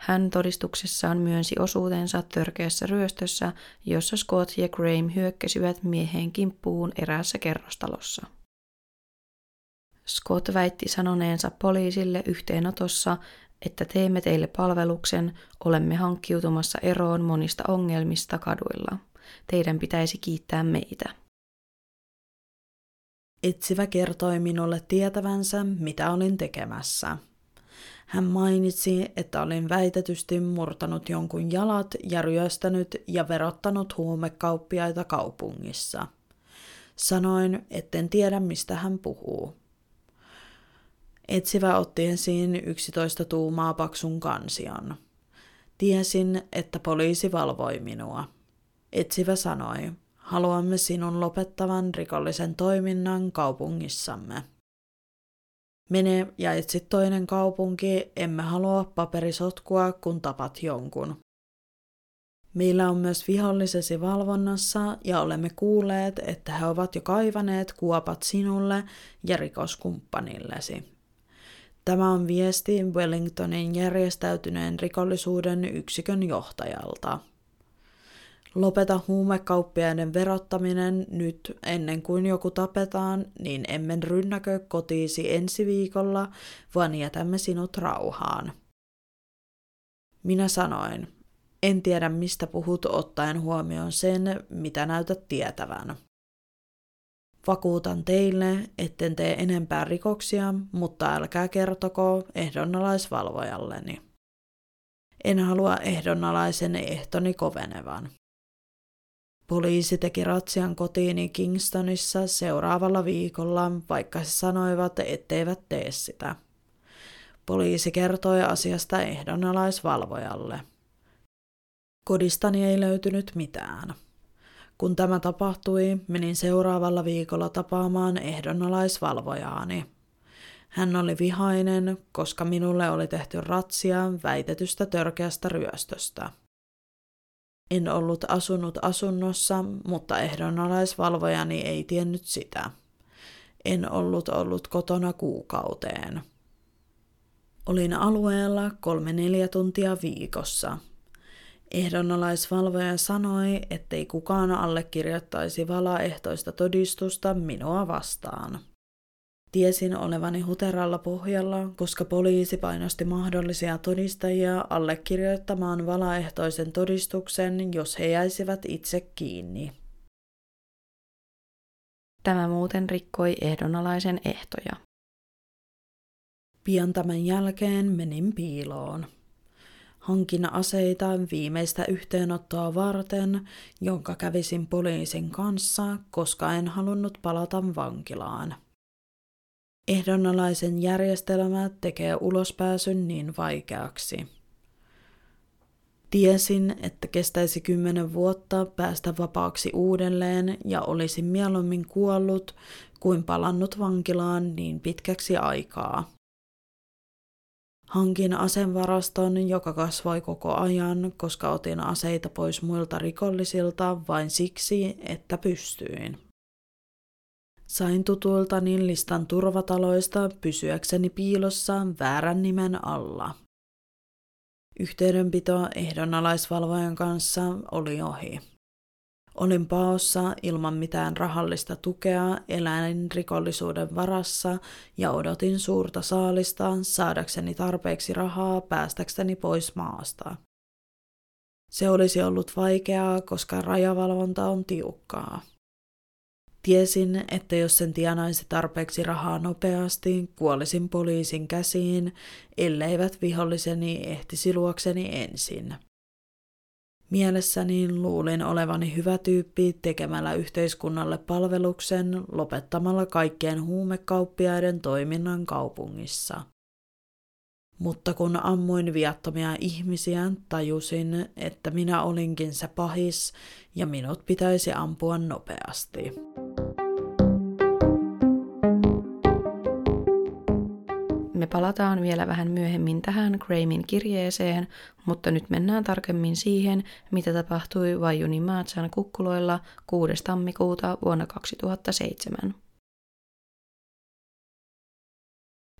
Hän todistuksessaan myönsi osuutensa törkeässä ryöstössä, jossa Scott ja Graham hyökkäsivät mieheen kimppuun eräässä kerrostalossa. Scott väitti sanoneensa poliisille yhteenotossa, että teemme teille palveluksen, olemme hankkiutumassa eroon monista ongelmista kaduilla. Teidän pitäisi kiittää meitä. Etsivä kertoi minulle tietävänsä, mitä olin tekemässä. Hän mainitsi, että olin väitetysti murtanut jonkun jalat ja ryöstänyt ja verottanut huumekauppiaita kaupungissa. Sanoin, etten tiedä mistä hän puhuu. Etsivä otti esiin 11 tuumaa paksun kansion. Tiesin, että poliisi valvoi minua. Etsivä sanoi, haluamme sinun lopettavan rikollisen toiminnan kaupungissamme. Mene ja etsi toinen kaupunki, emme halua paperisotkua, kun tapat jonkun. Meillä on myös vihollisesi valvonnassa ja olemme kuulleet, että he ovat jo kaivaneet kuopat sinulle ja rikoskumppanillesi. Tämä on viesti Wellingtonin järjestäytyneen rikollisuuden yksikön johtajalta. Lopeta huumekauppiaiden verottaminen nyt ennen kuin joku tapetaan, niin emme rynnäkö kotiisi ensi viikolla, vaan jätämme sinut rauhaan. Minä sanoin, en tiedä mistä puhut ottaen huomioon sen, mitä näytät tietävän. Vakuutan teille, etten tee enempää rikoksia, mutta älkää kertoko ehdonnalaisvalvojalleni. En halua ehdonnalaisen ehtoni kovenevan. Poliisi teki ratsian kotiini Kingstonissa seuraavalla viikolla, vaikka he sanoivat, etteivät tee sitä. Poliisi kertoi asiasta ehdonnalaisvalvojalle. Kodistani ei löytynyt mitään. Kun tämä tapahtui, menin seuraavalla viikolla tapaamaan ehdonnalaisvalvojaani. Hän oli vihainen, koska minulle oli tehty ratsia väitetystä törkeästä ryöstöstä. En ollut asunut asunnossa, mutta ehdonnalaisvalvojani ei tiennyt sitä. En ollut ollut kotona kuukauteen. Olin alueella kolme neljä tuntia viikossa – Ehdonnalaisvalvoja sanoi, ettei kukaan allekirjoittaisi valaehtoista todistusta minua vastaan. Tiesin olevani huteralla pohjalla, koska poliisi painosti mahdollisia todistajia allekirjoittamaan valaehtoisen todistuksen, jos he jäisivät itse kiinni. Tämä muuten rikkoi ehdonalaisen ehtoja. Pian tämän jälkeen menin piiloon. Hankin aseita viimeistä yhteenottoa varten, jonka kävisin poliisin kanssa, koska en halunnut palata vankilaan. Ehdonnalaisen järjestelmä tekee ulospääsyn niin vaikeaksi. Tiesin, että kestäisi kymmenen vuotta päästä vapaaksi uudelleen ja olisin mieluummin kuollut kuin palannut vankilaan niin pitkäksi aikaa. Hankin asevaraston, joka kasvoi koko ajan, koska otin aseita pois muilta rikollisilta vain siksi, että pystyin. Sain tutuiltani listan turvataloista pysyäkseni piilossa väärän nimen alla. Yhteydenpito ehdonalaisvalvojan kanssa oli ohi. Olin paossa ilman mitään rahallista tukea eläinrikollisuuden varassa ja odotin suurta saalista saadakseni tarpeeksi rahaa päästäkseni pois maasta. Se olisi ollut vaikeaa, koska rajavalvonta on tiukkaa. Tiesin, että jos sen tienaisi tarpeeksi rahaa nopeasti, kuolisin poliisin käsiin, elleivät viholliseni ehtisi luokseni ensin. Mielessäni luulin olevani hyvä tyyppi tekemällä yhteiskunnalle palveluksen lopettamalla kaikkien huumekauppiaiden toiminnan kaupungissa. Mutta kun ammuin viattomia ihmisiä, tajusin, että minä olinkin se pahis ja minut pitäisi ampua nopeasti. Me palataan vielä vähän myöhemmin tähän Graimin kirjeeseen, mutta nyt mennään tarkemmin siihen, mitä tapahtui Vajuni Maatsan kukkuloilla 6. tammikuuta vuonna 2007.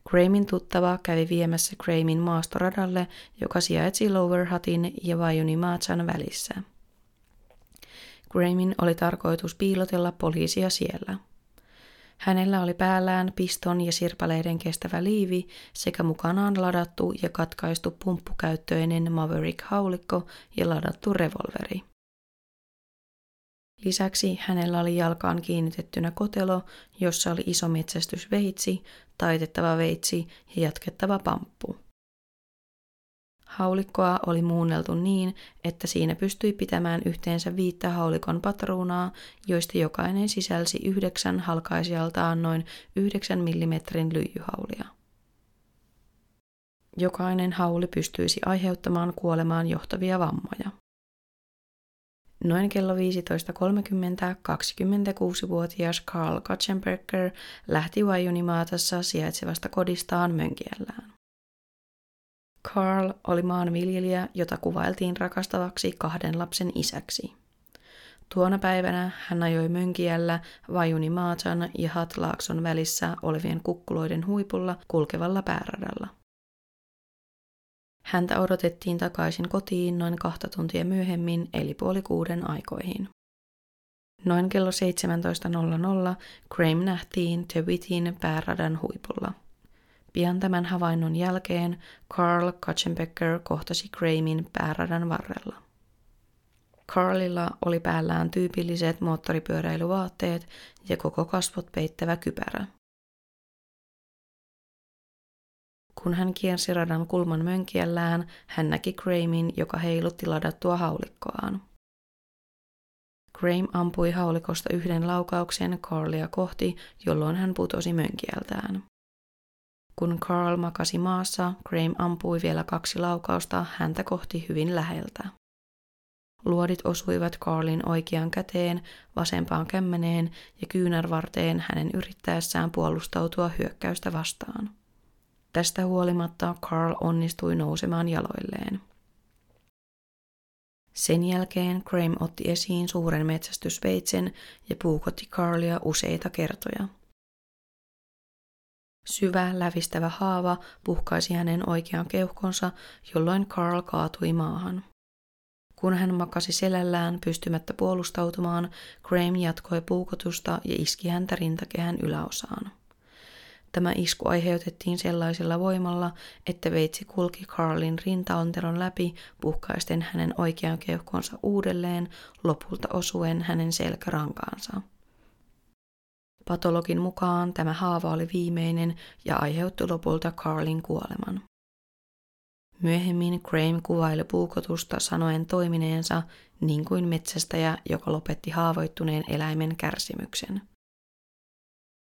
Graimin tuttava kävi viemässä Graimin maastoradalle, joka sijaitsi Lower Hutin ja Vajuni Maatsan välissä. Graimin oli tarkoitus piilotella poliisia siellä – Hänellä oli päällään piston ja sirpaleiden kestävä liivi sekä mukanaan ladattu ja katkaistu pumppukäyttöinen Maverick-haulikko ja ladattu revolveri. Lisäksi hänellä oli jalkaan kiinnitettynä kotelo, jossa oli iso metsästysveitsi, taitettava veitsi ja jatkettava pamppu. Haulikkoa oli muunneltu niin, että siinä pystyi pitämään yhteensä viittä haulikon patruunaa, joista jokainen sisälsi yhdeksän halkaisijaltaan noin 9 mm lyijyhaulia. Jokainen hauli pystyisi aiheuttamaan kuolemaan johtavia vammoja. Noin kello 15.30 26-vuotias Carl Katzenberger lähti Wajunimaatassa sijaitsevasta kodistaan mönkiellään. Carl oli maanviljelijä, jota kuvailtiin rakastavaksi kahden lapsen isäksi. Tuona päivänä hän ajoi mönkiällä Vajunimaatan ja Hatlaakson välissä olevien kukkuloiden huipulla kulkevalla pääradalla. Häntä odotettiin takaisin kotiin noin kahta tuntia myöhemmin, eli puoli kuuden aikoihin. Noin kello 17.00 Graham nähtiin Tewitin pääradan huipulla. Pian tämän havainnon jälkeen Carl Katzenbecker kohtasi Grahamin pääradan varrella. Carlilla oli päällään tyypilliset moottoripyöräilyvaatteet ja koko kasvot peittävä kypärä. Kun hän kiersi radan kulman mönkiellään, hän näki Grahamin, joka heilutti ladattua haulikkoaan. Graham ampui haulikosta yhden laukauksen Carlia kohti, jolloin hän putosi mönkieltään. Kun Carl makasi maassa, Graham ampui vielä kaksi laukausta häntä kohti hyvin läheltä. Luodit osuivat Carlin oikeaan käteen, vasempaan kämmeneen ja kyynärvarteen hänen yrittäessään puolustautua hyökkäystä vastaan. Tästä huolimatta Carl onnistui nousemaan jaloilleen. Sen jälkeen Graham otti esiin suuren metsästysveitsen ja puukotti Carlia useita kertoja. Syvä, lävistävä haava puhkaisi hänen oikean keuhkonsa, jolloin Carl kaatui maahan. Kun hän makasi selällään pystymättä puolustautumaan, Graham jatkoi puukotusta ja iski häntä rintakehän yläosaan. Tämä isku aiheutettiin sellaisella voimalla, että veitsi kulki Carlin rintaontelon läpi puhkaisten hänen oikean keuhkonsa uudelleen, lopulta osuen hänen selkärankaansa. Patologin mukaan tämä haava oli viimeinen ja aiheutti lopulta Carlin kuoleman. Myöhemmin Graham kuvaili puukotusta sanoen toimineensa niin kuin metsästäjä, joka lopetti haavoittuneen eläimen kärsimyksen.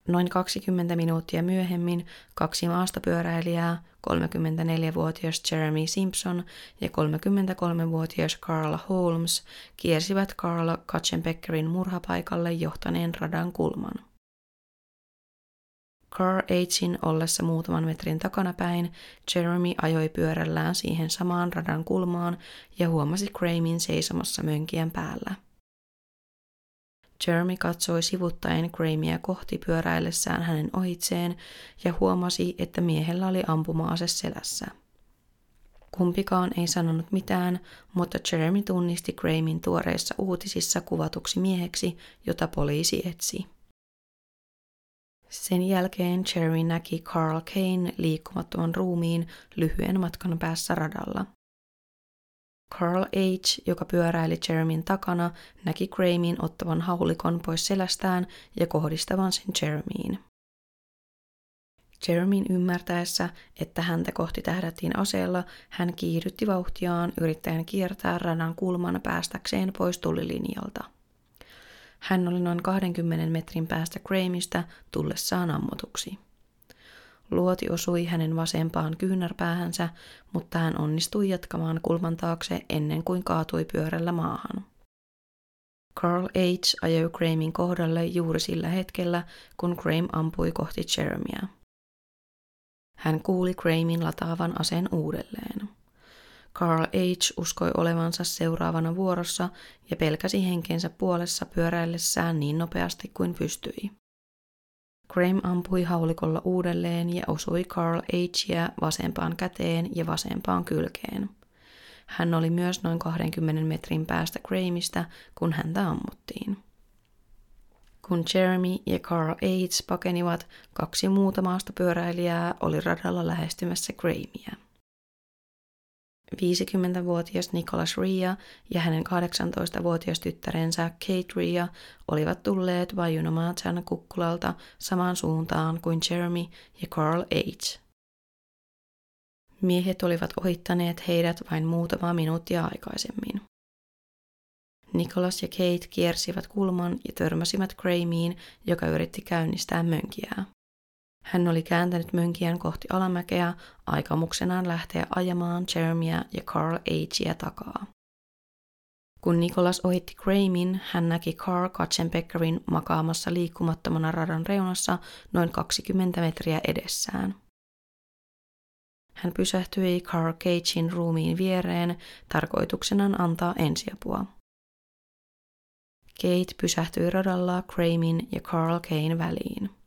Noin 20 minuuttia myöhemmin kaksi maastopyöräilijää, 34-vuotias Jeremy Simpson ja 33-vuotias Carla Holmes, kiersivät Carla Katzenbeckerin murhapaikalle johtaneen radan kulman. Car H'in ollessa muutaman metrin takanapäin, Jeremy ajoi pyörällään siihen samaan radan kulmaan ja huomasi Grahamin seisomassa mönkien päällä. Jeremy katsoi sivuttaen Grahamia kohti pyöräillessään hänen ohitseen ja huomasi, että miehellä oli ampuma-ase selässä. Kumpikaan ei sanonut mitään, mutta Jeremy tunnisti Grahamin tuoreissa uutisissa kuvatuksi mieheksi, jota poliisi etsi. Sen jälkeen Jeremy näki Carl Kane liikkumattoman ruumiin lyhyen matkan päässä radalla. Carl H., joka pyöräili Jeremyn takana, näki Grahamin ottavan haulikon pois selästään ja kohdistavan sen Jeremyin. Jeremyn ymmärtäessä, että häntä kohti tähdättiin aseella, hän kiihdytti vauhtiaan yrittäen kiertää radan kulman päästäkseen pois tulilinjalta. Hän oli noin 20 metrin päästä Grahamista tullessaan ammotuksi. Luoti osui hänen vasempaan kyynärpäähänsä, mutta hän onnistui jatkamaan kulman taakse ennen kuin kaatui pyörällä maahan. Carl H. ajoi Grahamin kohdalle juuri sillä hetkellä, kun Graham ampui kohti Jeremyä. Hän kuuli Grahamin lataavan aseen uudelleen. Carl H. uskoi olevansa seuraavana vuorossa ja pelkäsi henkensä puolessa pyöräillessään niin nopeasti kuin pystyi. Graham ampui haulikolla uudelleen ja osui Carl Hia vasempaan käteen ja vasempaan kylkeen. Hän oli myös noin 20 metrin päästä Grahamista, kun häntä ammuttiin. Kun Jeremy ja Carl Aids pakenivat, kaksi muuta maasta pyöräilijää oli radalla lähestymässä Grahamia. 50-vuotias Nicholas Ria ja hänen 18-vuotias tyttärensä Kate Ria olivat tulleet Vajunomatan kukkulalta samaan suuntaan kuin Jeremy ja Carl H. Miehet olivat ohittaneet heidät vain muutama minuuttia aikaisemmin. Nicholas ja Kate kiersivät kulman ja törmäsivät Graimiin, joka yritti käynnistää mönkiää. Hän oli kääntänyt mönkiän kohti alamäkeä aikamuksenaan lähteä ajamaan Jeremia ja Carl Agea takaa. Kun Nikolas ohitti Graimin, hän näki Carl Katzenbeckerin makaamassa liikkumattomana radan reunassa noin 20 metriä edessään. Hän pysähtyi Carl Cagein ruumiin viereen tarkoituksenaan antaa ensiapua. Kate pysähtyi radalla Graimin ja Carl Kane väliin.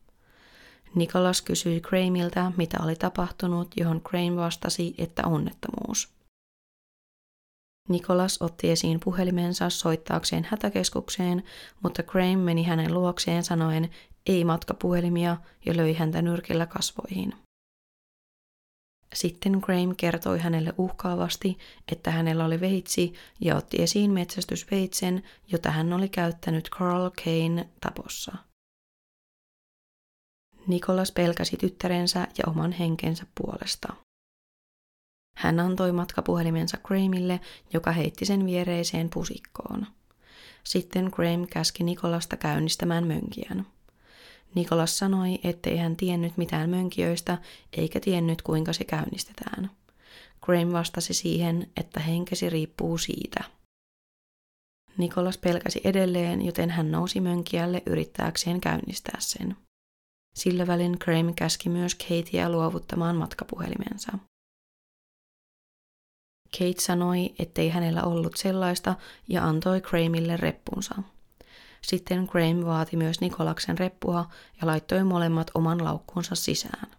Nikolas kysyi Grahamilta, mitä oli tapahtunut, johon Graham vastasi, että onnettomuus. Nikolas otti esiin puhelimensa soittaakseen hätäkeskukseen, mutta Graham meni hänen luokseen sanoen ei matkapuhelimia ja löi häntä nyrkillä kasvoihin. Sitten Graham kertoi hänelle uhkaavasti, että hänellä oli veitsi ja otti esiin metsästysveitsen, jota hän oli käyttänyt Carl Kane tapossa. Nikolas pelkäsi tyttärensä ja oman henkensä puolesta. Hän antoi matkapuhelimensa Grahamille, joka heitti sen viereiseen pusikkoon. Sitten Graham käski Nikolasta käynnistämään mönkiän. Nikolas sanoi, ettei hän tiennyt mitään mönkijöistä eikä tiennyt kuinka se käynnistetään. Graham vastasi siihen, että henkesi riippuu siitä. Nikolas pelkäsi edelleen, joten hän nousi mönkijälle yrittääkseen käynnistää sen. Sillä välin Graham käski myös Kateä luovuttamaan matkapuhelimensa. Kate sanoi, ettei hänellä ollut sellaista ja antoi Grahamille reppunsa. Sitten Graham vaati myös Nikolaksen reppua ja laittoi molemmat oman laukkuunsa sisään.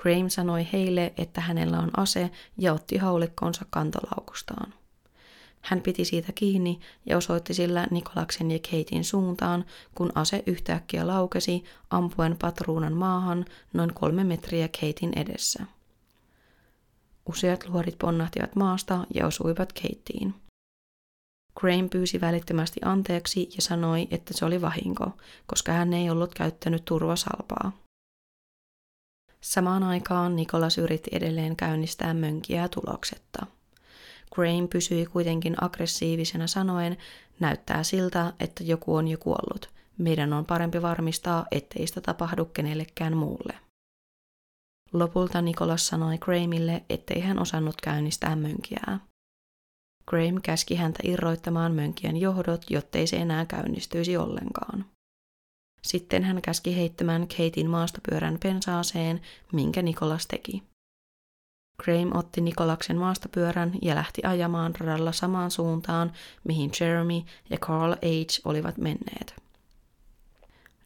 Graham sanoi heille, että hänellä on ase ja otti haulikkonsa kantolaukustaan. Hän piti siitä kiinni ja osoitti sillä Nikolaksen ja Katein suuntaan, kun ase yhtäkkiä laukesi ampuen patruunan maahan noin kolme metriä Katein edessä. Useat luodit ponnahtivat maasta ja osuivat Kateen. Graham pyysi välittömästi anteeksi ja sanoi, että se oli vahinko, koska hän ei ollut käyttänyt turvasalpaa. Samaan aikaan Nikolas yritti edelleen käynnistää mönkiä tuloksetta. Graham pysyi kuitenkin aggressiivisena sanoen, näyttää siltä, että joku on jo kuollut. Meidän on parempi varmistaa, ettei sitä tapahdu kenellekään muulle. Lopulta Nikolas sanoi Grahamille, ettei hän osannut käynnistää mönkiää. Graham käski häntä irroittamaan mönkien johdot, jottei se enää käynnistyisi ollenkaan. Sitten hän käski heittämään Katein maastopyörän pensaaseen, minkä Nikolas teki. Graham otti Nikolaksen maastopyörän ja lähti ajamaan radalla samaan suuntaan, mihin Jeremy ja Carl H. olivat menneet.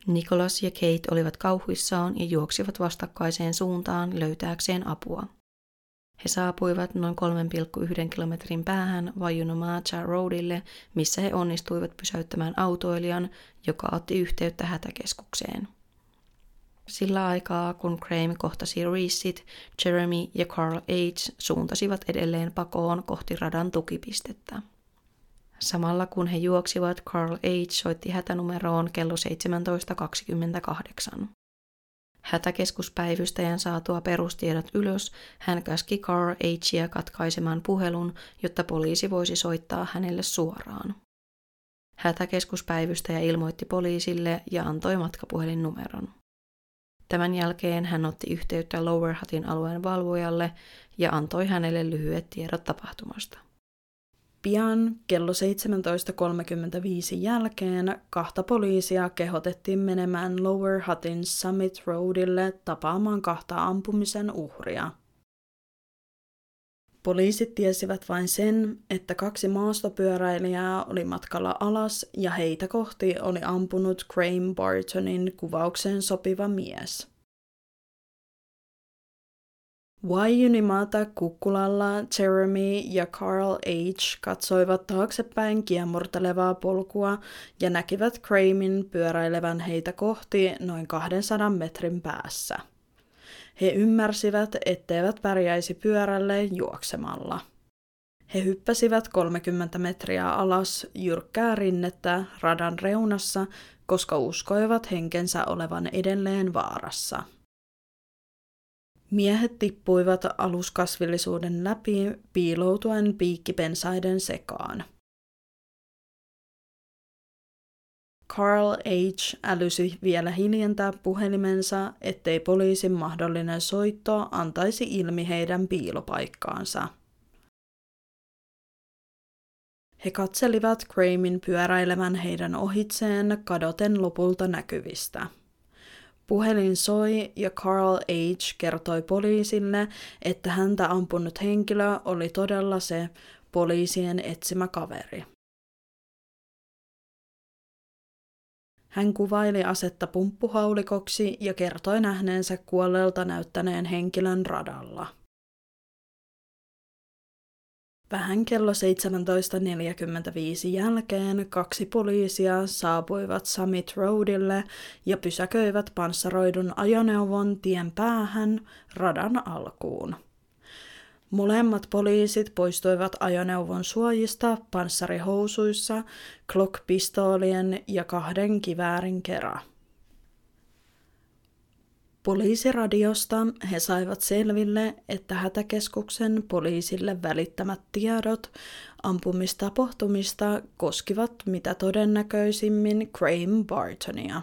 Nicholas ja Kate olivat kauhuissaan ja juoksivat vastakkaiseen suuntaan löytääkseen apua. He saapuivat noin 3,1 kilometrin päähän Vajunomacha Roadille, missä he onnistuivat pysäyttämään autoilijan, joka otti yhteyttä hätäkeskukseen. Sillä aikaa, kun Graham kohtasi Reesit, Jeremy ja Carl H. suuntasivat edelleen pakoon kohti radan tukipistettä. Samalla kun he juoksivat, Carl H. soitti hätänumeroon kello 17.28. Hätäkeskuspäivystäjän saatua perustiedot ylös, hän käski Carl Hia katkaisemaan puhelun, jotta poliisi voisi soittaa hänelle suoraan. Hätäkeskuspäivystäjä ilmoitti poliisille ja antoi matkapuhelinnumeron. Tämän jälkeen hän otti yhteyttä Lower Hutin alueen valvojalle ja antoi hänelle lyhyet tiedot tapahtumasta. Pian kello 17.35 jälkeen kahta poliisia kehotettiin menemään Lower Hutin Summit Roadille tapaamaan kahta ampumisen uhria. Poliisit tiesivät vain sen, että kaksi maastopyöräilijää oli matkalla alas ja heitä kohti oli ampunut Graham Bartonin kuvaukseen sopiva mies. Waiunimata kukkulalla Jeremy ja Carl H. katsoivat taaksepäin kiemurtelevaa polkua ja näkivät Kramin pyöräilevän heitä kohti noin 200 metrin päässä. He ymmärsivät, etteivät pärjäisi pyörälle juoksemalla. He hyppäsivät 30 metriä alas jyrkkää rinnettä radan reunassa, koska uskoivat henkensä olevan edelleen vaarassa. Miehet tippuivat aluskasvillisuuden läpi piiloutuen piikkipensaiden sekaan. Carl H. älysi vielä hiljentää puhelimensa, ettei poliisin mahdollinen soitto antaisi ilmi heidän piilopaikkaansa. He katselivat Kramin pyöräilevän heidän ohitseen kadoten lopulta näkyvistä. Puhelin soi ja Carl H. kertoi poliisille, että häntä ampunut henkilö oli todella se poliisien etsimä kaveri. Hän kuvaili asetta pumppuhaulikoksi ja kertoi nähneensä kuolleelta näyttäneen henkilön radalla. Vähän kello 17.45 jälkeen kaksi poliisia saapuivat Summit Roadille ja pysäköivät panssaroidun ajoneuvon tien päähän radan alkuun. Molemmat poliisit poistuivat ajoneuvon suojista panssarihousuissa, Glock-pistoolien ja kahden kiväärin kerran. Poliisiradiosta he saivat selville, että hätäkeskuksen poliisille välittämät tiedot ampumistapahtumista koskivat mitä todennäköisimmin Graham Bartonia.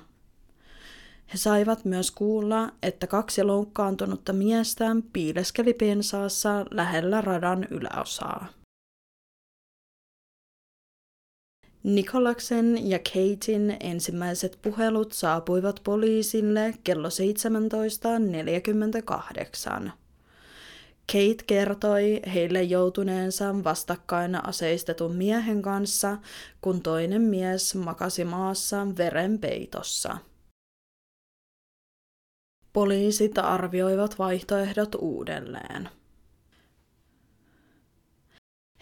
He saivat myös kuulla, että kaksi loukkaantunutta miestä piileskeli pensaassa lähellä radan yläosaa. Nikolaksen ja Katein ensimmäiset puhelut saapuivat poliisille kello 17.48. Kate kertoi heille joutuneensa vastakkain aseistetun miehen kanssa, kun toinen mies makasi maassa verenpeitossa. Poliisit arvioivat vaihtoehdot uudelleen.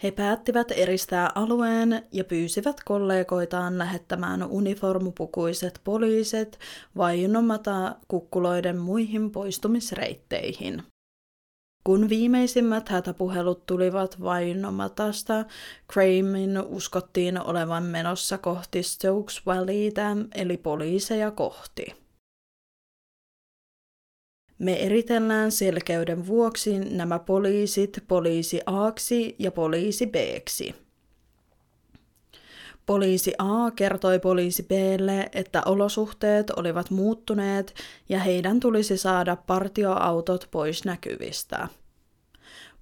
He päättivät eristää alueen ja pyysivät kollegoitaan lähettämään uniformupukuiset poliisit vainomatta kukkuloiden muihin poistumisreitteihin. Kun viimeisimmät hätäpuhelut tulivat vainomatasta, Kramin uskottiin olevan menossa kohti Stokes Valleytä, eli poliiseja kohti. Me eritellään selkeyden vuoksi nämä poliisit poliisi Aksi ja poliisi Bksi. Poliisi A kertoi poliisi Blle, että olosuhteet olivat muuttuneet ja heidän tulisi saada partioautot pois näkyvistä.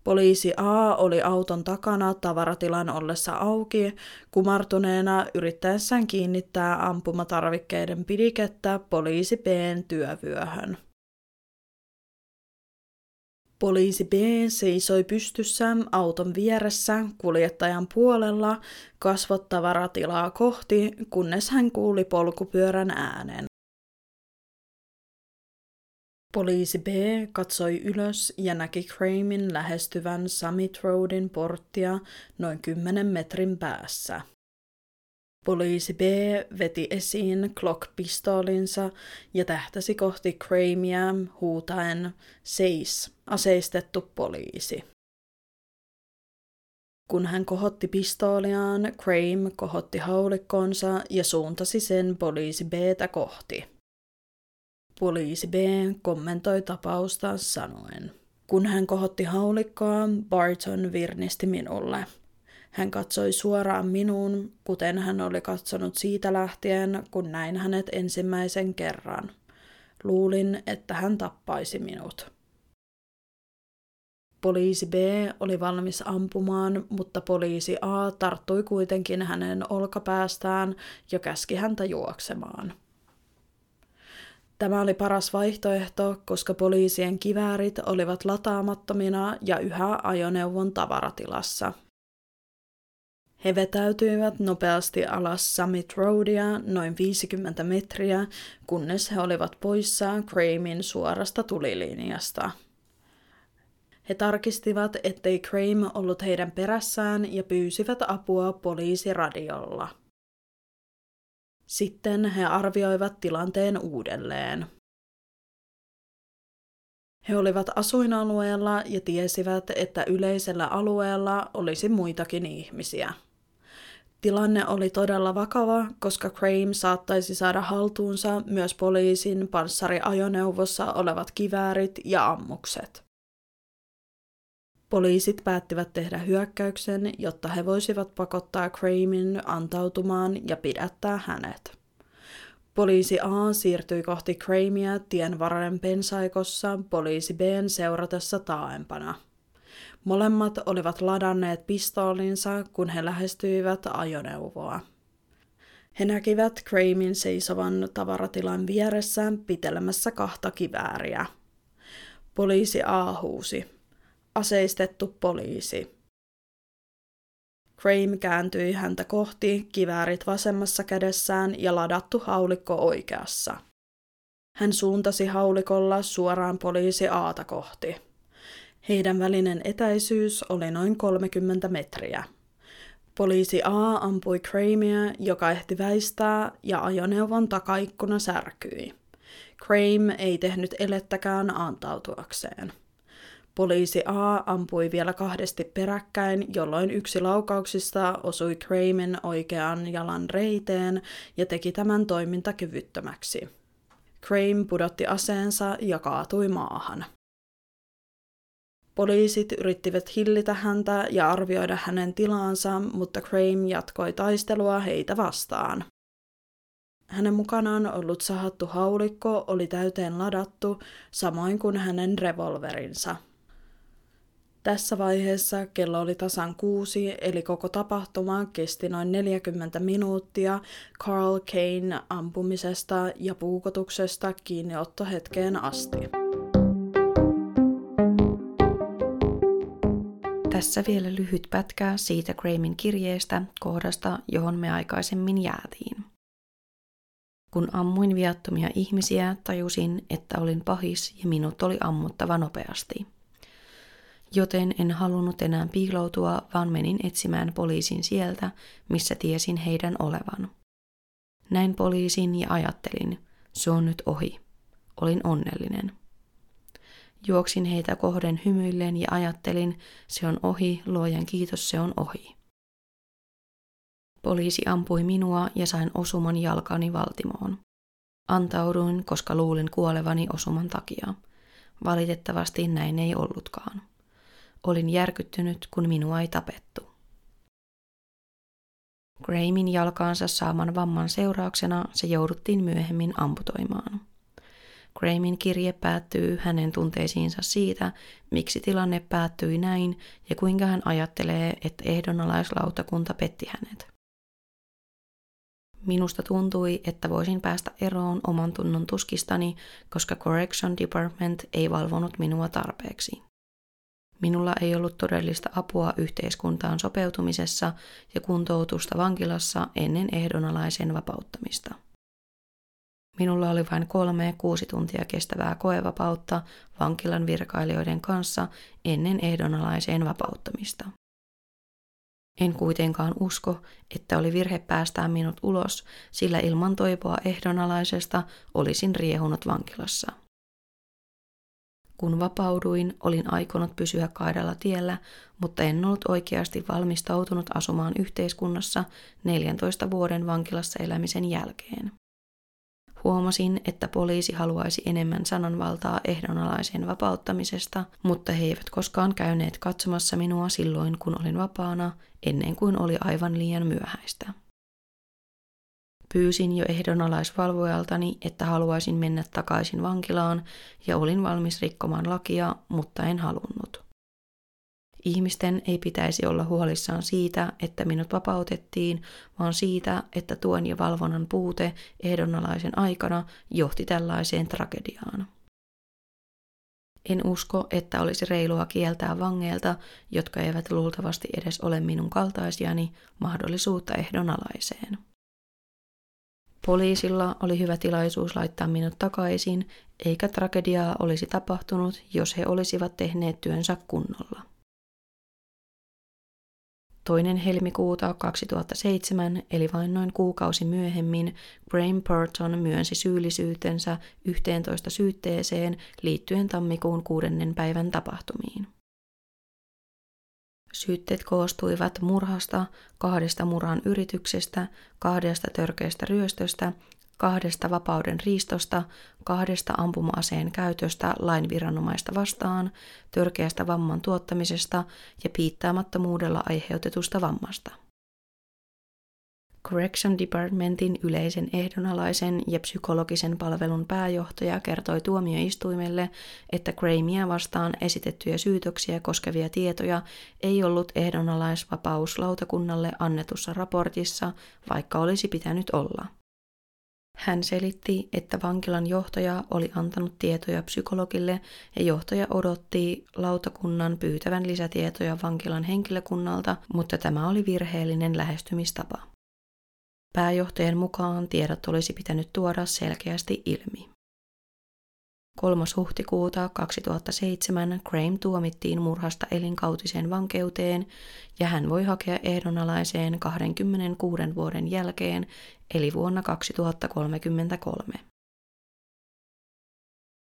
Poliisi A oli auton takana tavaratilan ollessa auki, kumartuneena yrittäessään kiinnittää ampumatarvikkeiden pidikettä poliisi Bn työvyöhön. Poliisi B seisoi pystyssä auton vieressä kuljettajan puolella kasvottavaratilaa kohti, kunnes hän kuuli polkupyörän äänen. Poliisi B katsoi ylös ja näki Kramin lähestyvän Summit Roadin porttia noin 10 metrin päässä. Poliisi B veti esiin Glock-pistoolinsa ja tähtäsi kohti Cramia huutaen seis, aseistettu poliisi. Kun hän kohotti pistooliaan, Crame kohotti haulikkonsa ja suuntasi sen poliisi Btä kohti. Poliisi B kommentoi tapausta sanoen. Kun hän kohotti haulikkoa, Barton virnisti minulle – hän katsoi suoraan minuun, kuten hän oli katsonut siitä lähtien, kun näin hänet ensimmäisen kerran. Luulin, että hän tappaisi minut. Poliisi B oli valmis ampumaan, mutta poliisi A tarttui kuitenkin hänen olkapäästään ja käski häntä juoksemaan. Tämä oli paras vaihtoehto, koska poliisien kiväärit olivat lataamattomina ja yhä ajoneuvon tavaratilassa – he vetäytyivät nopeasti alas Summit Roadia noin 50 metriä, kunnes he olivat poissa Kramin suorasta tulilinjasta. He tarkistivat, ettei Kram ollut heidän perässään ja pyysivät apua poliisiradiolla. Sitten he arvioivat tilanteen uudelleen. He olivat asuinalueella ja tiesivät, että yleisellä alueella olisi muitakin ihmisiä. Tilanne oli todella vakava, koska Crane saattaisi saada haltuunsa myös poliisin panssariajoneuvossa olevat kiväärit ja ammukset. Poliisit päättivät tehdä hyökkäyksen, jotta he voisivat pakottaa Kramin antautumaan ja pidättää hänet. Poliisi A siirtyi kohti Cramia tien varren pensaikossa poliisi B seuratessa taaempana. Molemmat olivat ladanneet pistoolinsa, kun he lähestyivät ajoneuvoa. He näkivät Kramin seisovan tavaratilan vieressä pitelemässä kahta kivääriä. Poliisi A huusi. Aseistettu poliisi. Crane kääntyi häntä kohti, kiväärit vasemmassa kädessään ja ladattu haulikko oikeassa. Hän suuntasi haulikolla suoraan poliisi Aata kohti. Heidän välinen etäisyys oli noin 30 metriä. Poliisi A ampui Cramea, joka ehti väistää, ja ajoneuvon takaikkuna särkyi. Crame ei tehnyt elettäkään antautuakseen. Poliisi A ampui vielä kahdesti peräkkäin, jolloin yksi laukauksista osui Kramen oikean jalan reiteen ja teki tämän toimintakyvyttömäksi. Crane pudotti aseensa ja kaatui maahan. Poliisit yrittivät hillitä häntä ja arvioida hänen tilaansa, mutta Crane jatkoi taistelua heitä vastaan. Hänen mukanaan ollut sahattu haulikko oli täyteen ladattu, samoin kuin hänen revolverinsa – tässä vaiheessa kello oli tasan kuusi, eli koko tapahtuma kesti noin 40 minuuttia Carl Kane ampumisesta ja puukotuksesta kiinniottohetkeen asti. Tässä vielä lyhyt pätkä siitä Grahamin kirjeestä, kohdasta, johon me aikaisemmin jäätiin. Kun ammuin viattomia ihmisiä, tajusin, että olin pahis ja minut oli ammuttava nopeasti – joten en halunnut enää piiloutua, vaan menin etsimään poliisin sieltä, missä tiesin heidän olevan. Näin poliisin ja ajattelin, se on nyt ohi. Olin onnellinen. Juoksin heitä kohden hymyillen ja ajattelin, se on ohi, luojan kiitos, se on ohi. Poliisi ampui minua ja sain osuman jalkani valtimoon. Antauduin, koska luulin kuolevani osuman takia. Valitettavasti näin ei ollutkaan. Olin järkyttynyt, kun minua ei tapettu. Grahamin jalkaansa saaman vamman seurauksena se jouduttiin myöhemmin amputoimaan. Grahamin kirje päättyy hänen tunteisiinsa siitä, miksi tilanne päättyi näin ja kuinka hän ajattelee, että ehdonalaislautakunta petti hänet. Minusta tuntui, että voisin päästä eroon oman tunnon tuskistani, koska Correction Department ei valvonut minua tarpeeksi. Minulla ei ollut todellista apua yhteiskuntaan sopeutumisessa ja kuntoutusta vankilassa ennen ehdonalaisen vapauttamista. Minulla oli vain kolme kuusi tuntia kestävää koevapautta vankilan virkailijoiden kanssa ennen ehdonalaiseen vapauttamista. En kuitenkaan usko, että oli virhe päästää minut ulos, sillä ilman toivoa ehdonalaisesta olisin riehunut vankilassa. Kun vapauduin, olin aikonut pysyä kaidalla tiellä, mutta en ollut oikeasti valmistautunut asumaan yhteiskunnassa 14 vuoden vankilassa elämisen jälkeen. Huomasin, että poliisi haluaisi enemmän sananvaltaa ehdonalaisen vapauttamisesta, mutta he eivät koskaan käyneet katsomassa minua silloin, kun olin vapaana, ennen kuin oli aivan liian myöhäistä. Pyysin jo ehdonalaisvalvojaltani, että haluaisin mennä takaisin vankilaan ja olin valmis rikkomaan lakia, mutta en halunnut. Ihmisten ei pitäisi olla huolissaan siitä, että minut vapautettiin, vaan siitä, että tuen ja valvonnan puute ehdonalaisen aikana johti tällaiseen tragediaan. En usko, että olisi reilua kieltää vangeilta, jotka eivät luultavasti edes ole minun kaltaisiani, mahdollisuutta ehdonalaiseen. Poliisilla oli hyvä tilaisuus laittaa minut takaisin, eikä tragediaa olisi tapahtunut, jos he olisivat tehneet työnsä kunnolla. Toinen helmikuuta 2007, eli vain noin kuukausi myöhemmin, Graham Burton myönsi syyllisyytensä 11 syytteeseen liittyen tammikuun kuudennen päivän tapahtumiin. Syytteet koostuivat murhasta, kahdesta murhan yrityksestä, kahdesta törkeästä ryöstöstä, kahdesta vapauden riistosta, kahdesta ampuma-aseen käytöstä lainviranomaista vastaan, törkeästä vamman tuottamisesta ja piittaamattomuudella aiheutetusta vammasta. Correction Departmentin yleisen ehdonalaisen ja psykologisen palvelun pääjohtaja kertoi tuomioistuimelle, että Grahamia vastaan esitettyjä syytöksiä koskevia tietoja ei ollut ehdonalaisvapauslautakunnalle annetussa raportissa, vaikka olisi pitänyt olla. Hän selitti, että vankilan johtaja oli antanut tietoja psykologille ja johtaja odotti lautakunnan pyytävän lisätietoja vankilan henkilökunnalta, mutta tämä oli virheellinen lähestymistapa. Pääjohtajan mukaan tiedot olisi pitänyt tuoda selkeästi ilmi. 3. huhtikuuta 2007 Graham tuomittiin murhasta elinkautiseen vankeuteen ja hän voi hakea ehdonalaiseen 26 vuoden jälkeen, eli vuonna 2033.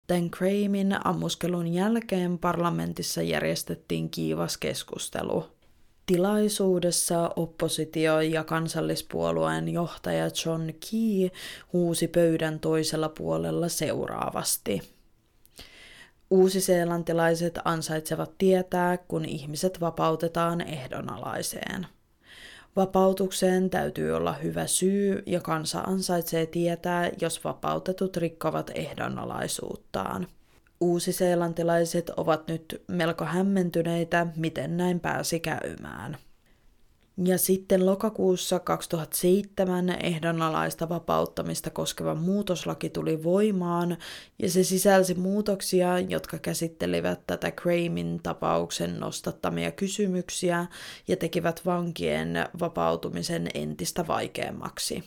Dan Grahamin ammuskelun jälkeen parlamentissa järjestettiin kiivas keskustelu. Tilaisuudessa oppositio- ja kansallispuolueen johtaja John Key huusi pöydän toisella puolella seuraavasti. Uusiseelantilaiset ansaitsevat tietää, kun ihmiset vapautetaan ehdonalaiseen. Vapautukseen täytyy olla hyvä syy ja kansa ansaitsee tietää, jos vapautetut rikkovat ehdonalaisuuttaan. Uusiseelantilaiset ovat nyt melko hämmentyneitä, miten näin pääsi käymään. Ja sitten lokakuussa 2007 ehdonalaista vapauttamista koskeva muutoslaki tuli voimaan, ja se sisälsi muutoksia, jotka käsittelivät tätä Grahamin tapauksen nostattamia kysymyksiä ja tekivät vankien vapautumisen entistä vaikeammaksi.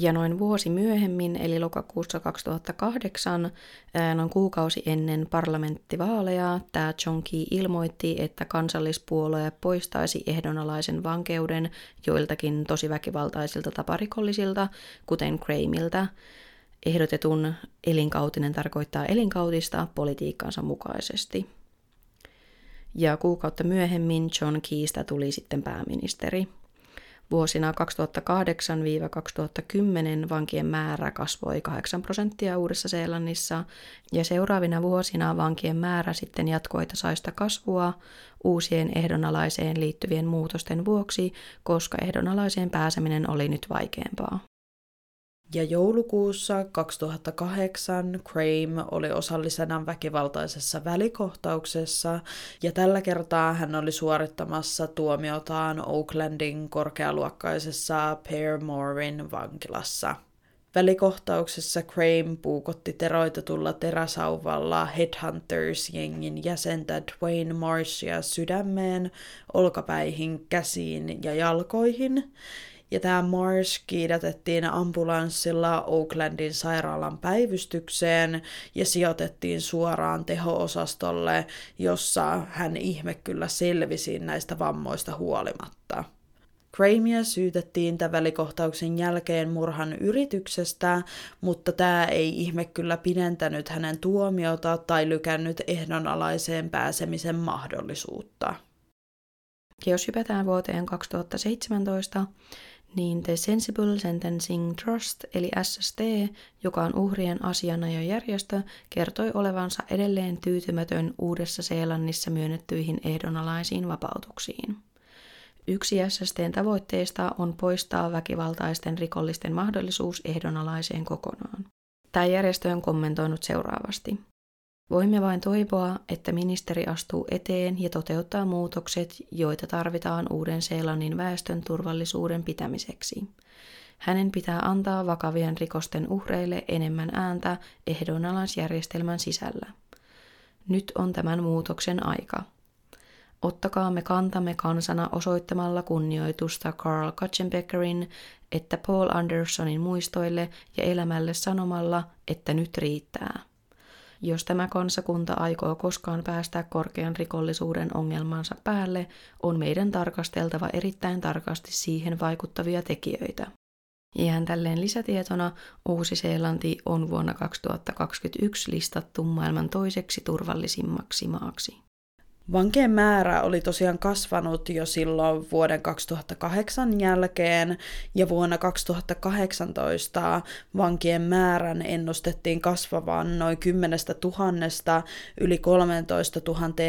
Ja noin vuosi myöhemmin, eli lokakuussa 2008, noin kuukausi ennen parlamenttivaaleja, tämä Key ilmoitti, että kansallispuolue poistaisi ehdonalaisen vankeuden joiltakin tosi väkivaltaisilta taparikollisilta, kuten Grahamilta. Ehdotetun elinkautinen tarkoittaa elinkautista politiikkansa mukaisesti. Ja kuukautta myöhemmin John Keystä tuli sitten pääministeri. Vuosina 2008-2010 vankien määrä kasvoi 8 prosenttia Uudessa-Seelannissa ja seuraavina vuosina vankien määrä sitten jatkoi tasaista kasvua uusien ehdonalaiseen liittyvien muutosten vuoksi, koska ehdonalaiseen pääseminen oli nyt vaikeampaa. Ja joulukuussa 2008 Crame oli osallisena väkivaltaisessa välikohtauksessa, ja tällä kertaa hän oli suorittamassa tuomiotaan Oaklandin korkealuokkaisessa Morin vankilassa. Välikohtauksessa Crame puukotti teroitetulla teräsauvalla Headhunters-jengin jäsentä Dwayne Marshia sydämeen, olkapäihin, käsiin ja jalkoihin, ja tämä Marsh kiidätettiin ambulanssilla Oaklandin sairaalan päivystykseen ja sijoitettiin suoraan teho-osastolle, jossa hän ihme kyllä selvisi näistä vammoista huolimatta. Grahamia syytettiin tämän välikohtauksen jälkeen murhan yrityksestä, mutta tämä ei ihme kyllä pidentänyt hänen tuomiota tai lykännyt ehdonalaiseen pääsemisen mahdollisuutta. Ja jos hypätään vuoteen 2017, niin The Sensible Sentencing Trust eli SST, joka on uhrien asianajojärjestö, kertoi olevansa edelleen tyytymätön Uudessa Seelannissa myönnettyihin ehdonalaisiin vapautuksiin. Yksi SSTn tavoitteista on poistaa väkivaltaisten rikollisten mahdollisuus ehdonalaiseen kokonaan. Tämä järjestö on kommentoinut seuraavasti. Voimme vain toivoa, että ministeri astuu eteen ja toteuttaa muutokset, joita tarvitaan Uuden-Seelannin väestön turvallisuuden pitämiseksi. Hänen pitää antaa vakavien rikosten uhreille enemmän ääntä ehdonalaisjärjestelmän sisällä. Nyt on tämän muutoksen aika. Ottakaamme kantamme kansana osoittamalla kunnioitusta Carl Katzenbeckerin että Paul Andersonin muistoille ja elämälle sanomalla, että nyt riittää. Jos tämä kansakunta aikoo koskaan päästä korkean rikollisuuden ongelmansa päälle, on meidän tarkasteltava erittäin tarkasti siihen vaikuttavia tekijöitä. Ihan tälleen lisätietona Uusi-Seelanti on vuonna 2021 listattu maailman toiseksi turvallisimmaksi maaksi. Vankien määrä oli tosiaan kasvanut jo silloin vuoden 2008 jälkeen ja vuonna 2018 vankien määrän ennustettiin kasvavan noin 10 000 yli 13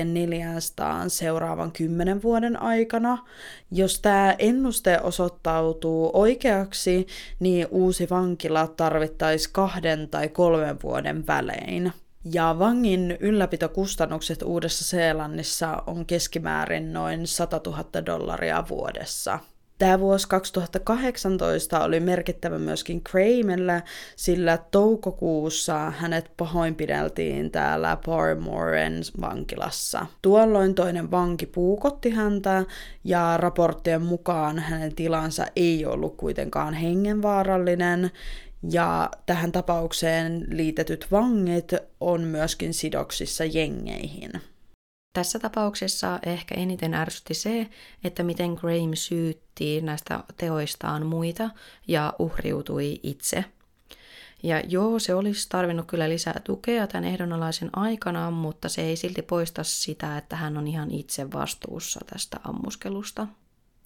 400 seuraavan 10 vuoden aikana. Jos tämä ennuste osoittautuu oikeaksi, niin uusi vankila tarvittaisi kahden tai kolmen vuoden välein. Ja vangin ylläpitokustannukset Uudessa-Seelannissa on keskimäärin noin 100 000 dollaria vuodessa. Tämä vuosi 2018 oli merkittävä myöskin Cramelle, sillä toukokuussa hänet pahoinpideltiin täällä Parmoren vankilassa. Tuolloin toinen vanki puukotti häntä ja raporttien mukaan hänen tilansa ei ollut kuitenkaan hengenvaarallinen ja tähän tapaukseen liitetyt vangit on myöskin sidoksissa jengeihin. Tässä tapauksessa ehkä eniten ärsytti se, että miten Graham syytti näistä teoistaan muita ja uhriutui itse. Ja joo, se olisi tarvinnut kyllä lisää tukea tämän ehdonalaisen aikana, mutta se ei silti poista sitä, että hän on ihan itse vastuussa tästä ammuskelusta.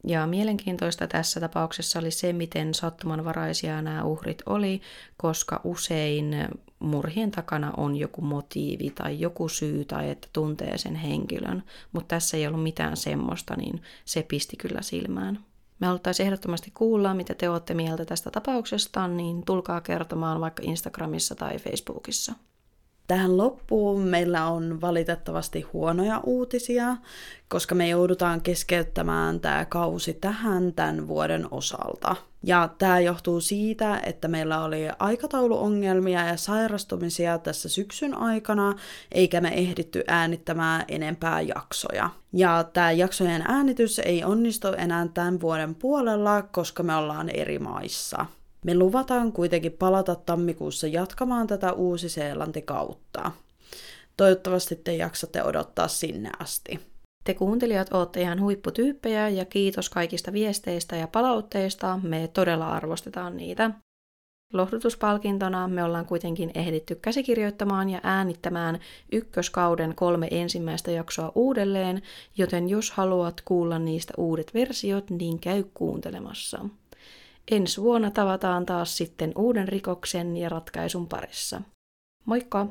Ja mielenkiintoista tässä tapauksessa oli se, miten sattumanvaraisia nämä uhrit oli, koska usein murhien takana on joku motiivi tai joku syy tai että tuntee sen henkilön, mutta tässä ei ollut mitään semmoista, niin se pisti kyllä silmään. Me haluttaisiin ehdottomasti kuulla, mitä te olette mieltä tästä tapauksesta, niin tulkaa kertomaan vaikka Instagramissa tai Facebookissa. Tähän loppuun meillä on valitettavasti huonoja uutisia, koska me joudutaan keskeyttämään tämä kausi tähän tämän vuoden osalta. Ja tämä johtuu siitä, että meillä oli aikatauluongelmia ja sairastumisia tässä syksyn aikana, eikä me ehditty äänittämään enempää jaksoja. Ja tämä jaksojen äänitys ei onnistu enää tämän vuoden puolella, koska me ollaan eri maissa. Me luvataan kuitenkin palata tammikuussa jatkamaan tätä Uusi-Seelanti kautta. Toivottavasti te jaksatte odottaa sinne asti. Te kuuntelijat olette ihan huipputyyppejä ja kiitos kaikista viesteistä ja palautteista. Me todella arvostetaan niitä. Lohdutuspalkintona me ollaan kuitenkin ehditty käsikirjoittamaan ja äänittämään ykköskauden kolme ensimmäistä jaksoa uudelleen, joten jos haluat kuulla niistä uudet versiot, niin käy kuuntelemassa. Ensi vuonna tavataan taas sitten uuden rikoksen ja ratkaisun parissa. Moikka!